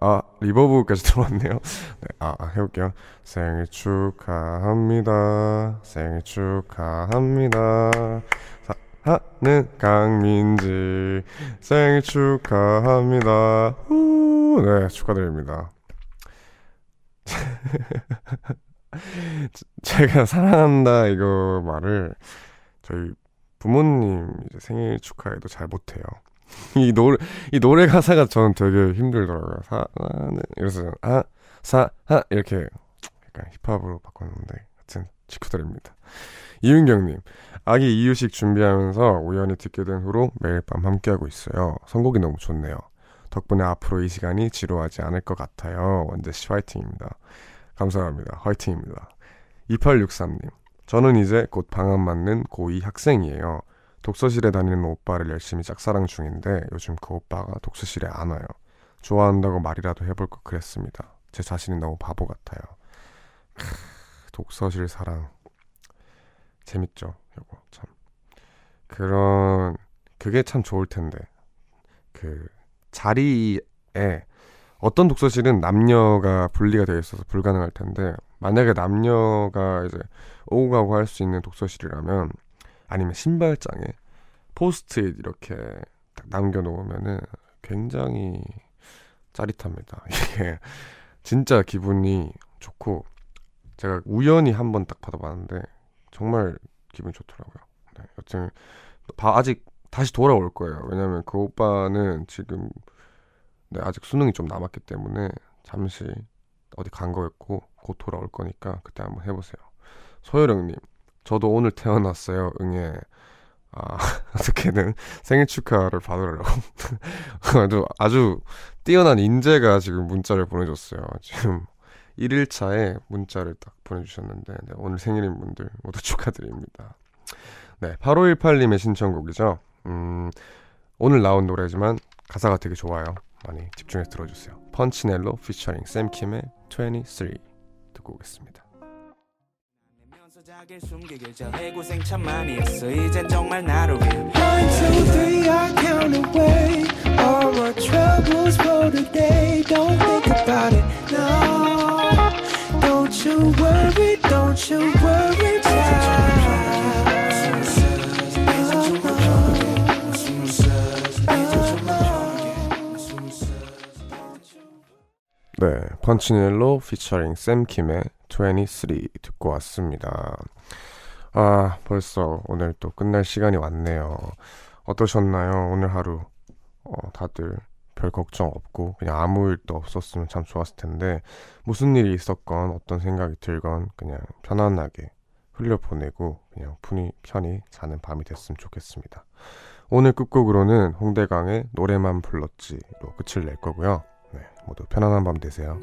아 리버브까지 [laughs] 들어왔네요. 네, 아, 아 해볼게요. 생일 축하합니다. 생일 축하합니다. 사 하는 강민지 생일 축하합니다. 후, 네 축하드립니다. [laughs] 제가 사랑한다 이거 말을 저희 부모님 이제 생일 축하에도 잘 못해요. [laughs] 이 노래 이 노래 가사가 저는 되게 힘들더라고요. 사는 그래서 아사하 이렇게 약간 힙합으로 바꿨는데 하여튼 축하드립니다. 이윤경님 아기 이유식 준비하면서 우연히 듣게 된 후로 매일 밤 함께하고 있어요. 선곡이 너무 좋네요. 덕분에 앞으로 이 시간이 지루하지 않을 것 같아요. 원재씨 화이팅입니다. 감사합니다. 화이팅입니다. 2863님. 저는 이제 곧 방학 맞는 고2 학생이에요. 독서실에 다니는 오빠를 열심히 짝사랑 중인데 요즘 그 오빠가 독서실에 안 와요. 좋아한다고 말이라도 해볼 거 그랬습니다. 제 자신이 너무 바보 같아요. 크, 독서실 사랑. 재밌죠, 요거 참. 그런 그게 참 좋을 텐데. 그 자리에 어떤 독서실은 남녀가 분리가 되어 있어서 불가능할 텐데 만약에 남녀가 이제 오고 가고 할 수 있는 독서실이라면 아니면 신발장에 포스트잇 이렇게 딱 남겨놓으면은 굉장히 짜릿합니다. [laughs] 이게 진짜 기분이 좋고 제가 우연히 한 번 딱 받아봤는데 정말 기분 좋더라고요. 네, 여튼 아직 다시 돌아올 거예요. 왜냐면 그 오빠는 지금 네, 아직 수능이 좀 남았기 때문에 잠시 어디 간 거였고 곧 돌아올 거니까 그때 한번 해보세요. 소혜령님, 저도 오늘 태어났어요. 응애. 아, [laughs] 어떻게든 생일 축하를 받으려고. [laughs] 아주, 아주 뛰어난 인재가 지금 문자를 보내줬어요. 지금 1일차에 문자를 딱 보내주셨는데, 네, 오늘 생일인 분들 모두 [laughs] 축하드립니다. 네, 8518님의 신청곡이죠. 음, 오늘 나온 노래지만 가사가 되게 좋아요. 많이 집중해서 들어주세요. 펀치넬로 피처링 샘킴의 23 듣고 오겠습니다. 자기를 숨기길 잘해 고생 참 많이 했어 이젠 정말 나를 위해 One, two, three, I count away all our troubles for today. Don't think about it, no. Don't you worry, don't you worry. 네, 펀치넬로 피처링 샘킴의 23 듣고 왔습니다. 아, 벌써 오늘 또 끝날 시간이 왔네요. 어떠셨나요? 오늘 하루 어, 다들 별 걱정 없고 그냥 아무 일도 없었으면 참 좋았을 텐데 무슨 일이 있었건 어떤 생각이 들건 그냥 편안하게 흘려보내고 그냥 편히, 편히 자는 밤이 됐으면 좋겠습니다. 오늘 끝곡으로는 홍대강의 노래만 불렀지로 끝을 낼 거고요. 네, 모두 편안한 밤 되세요.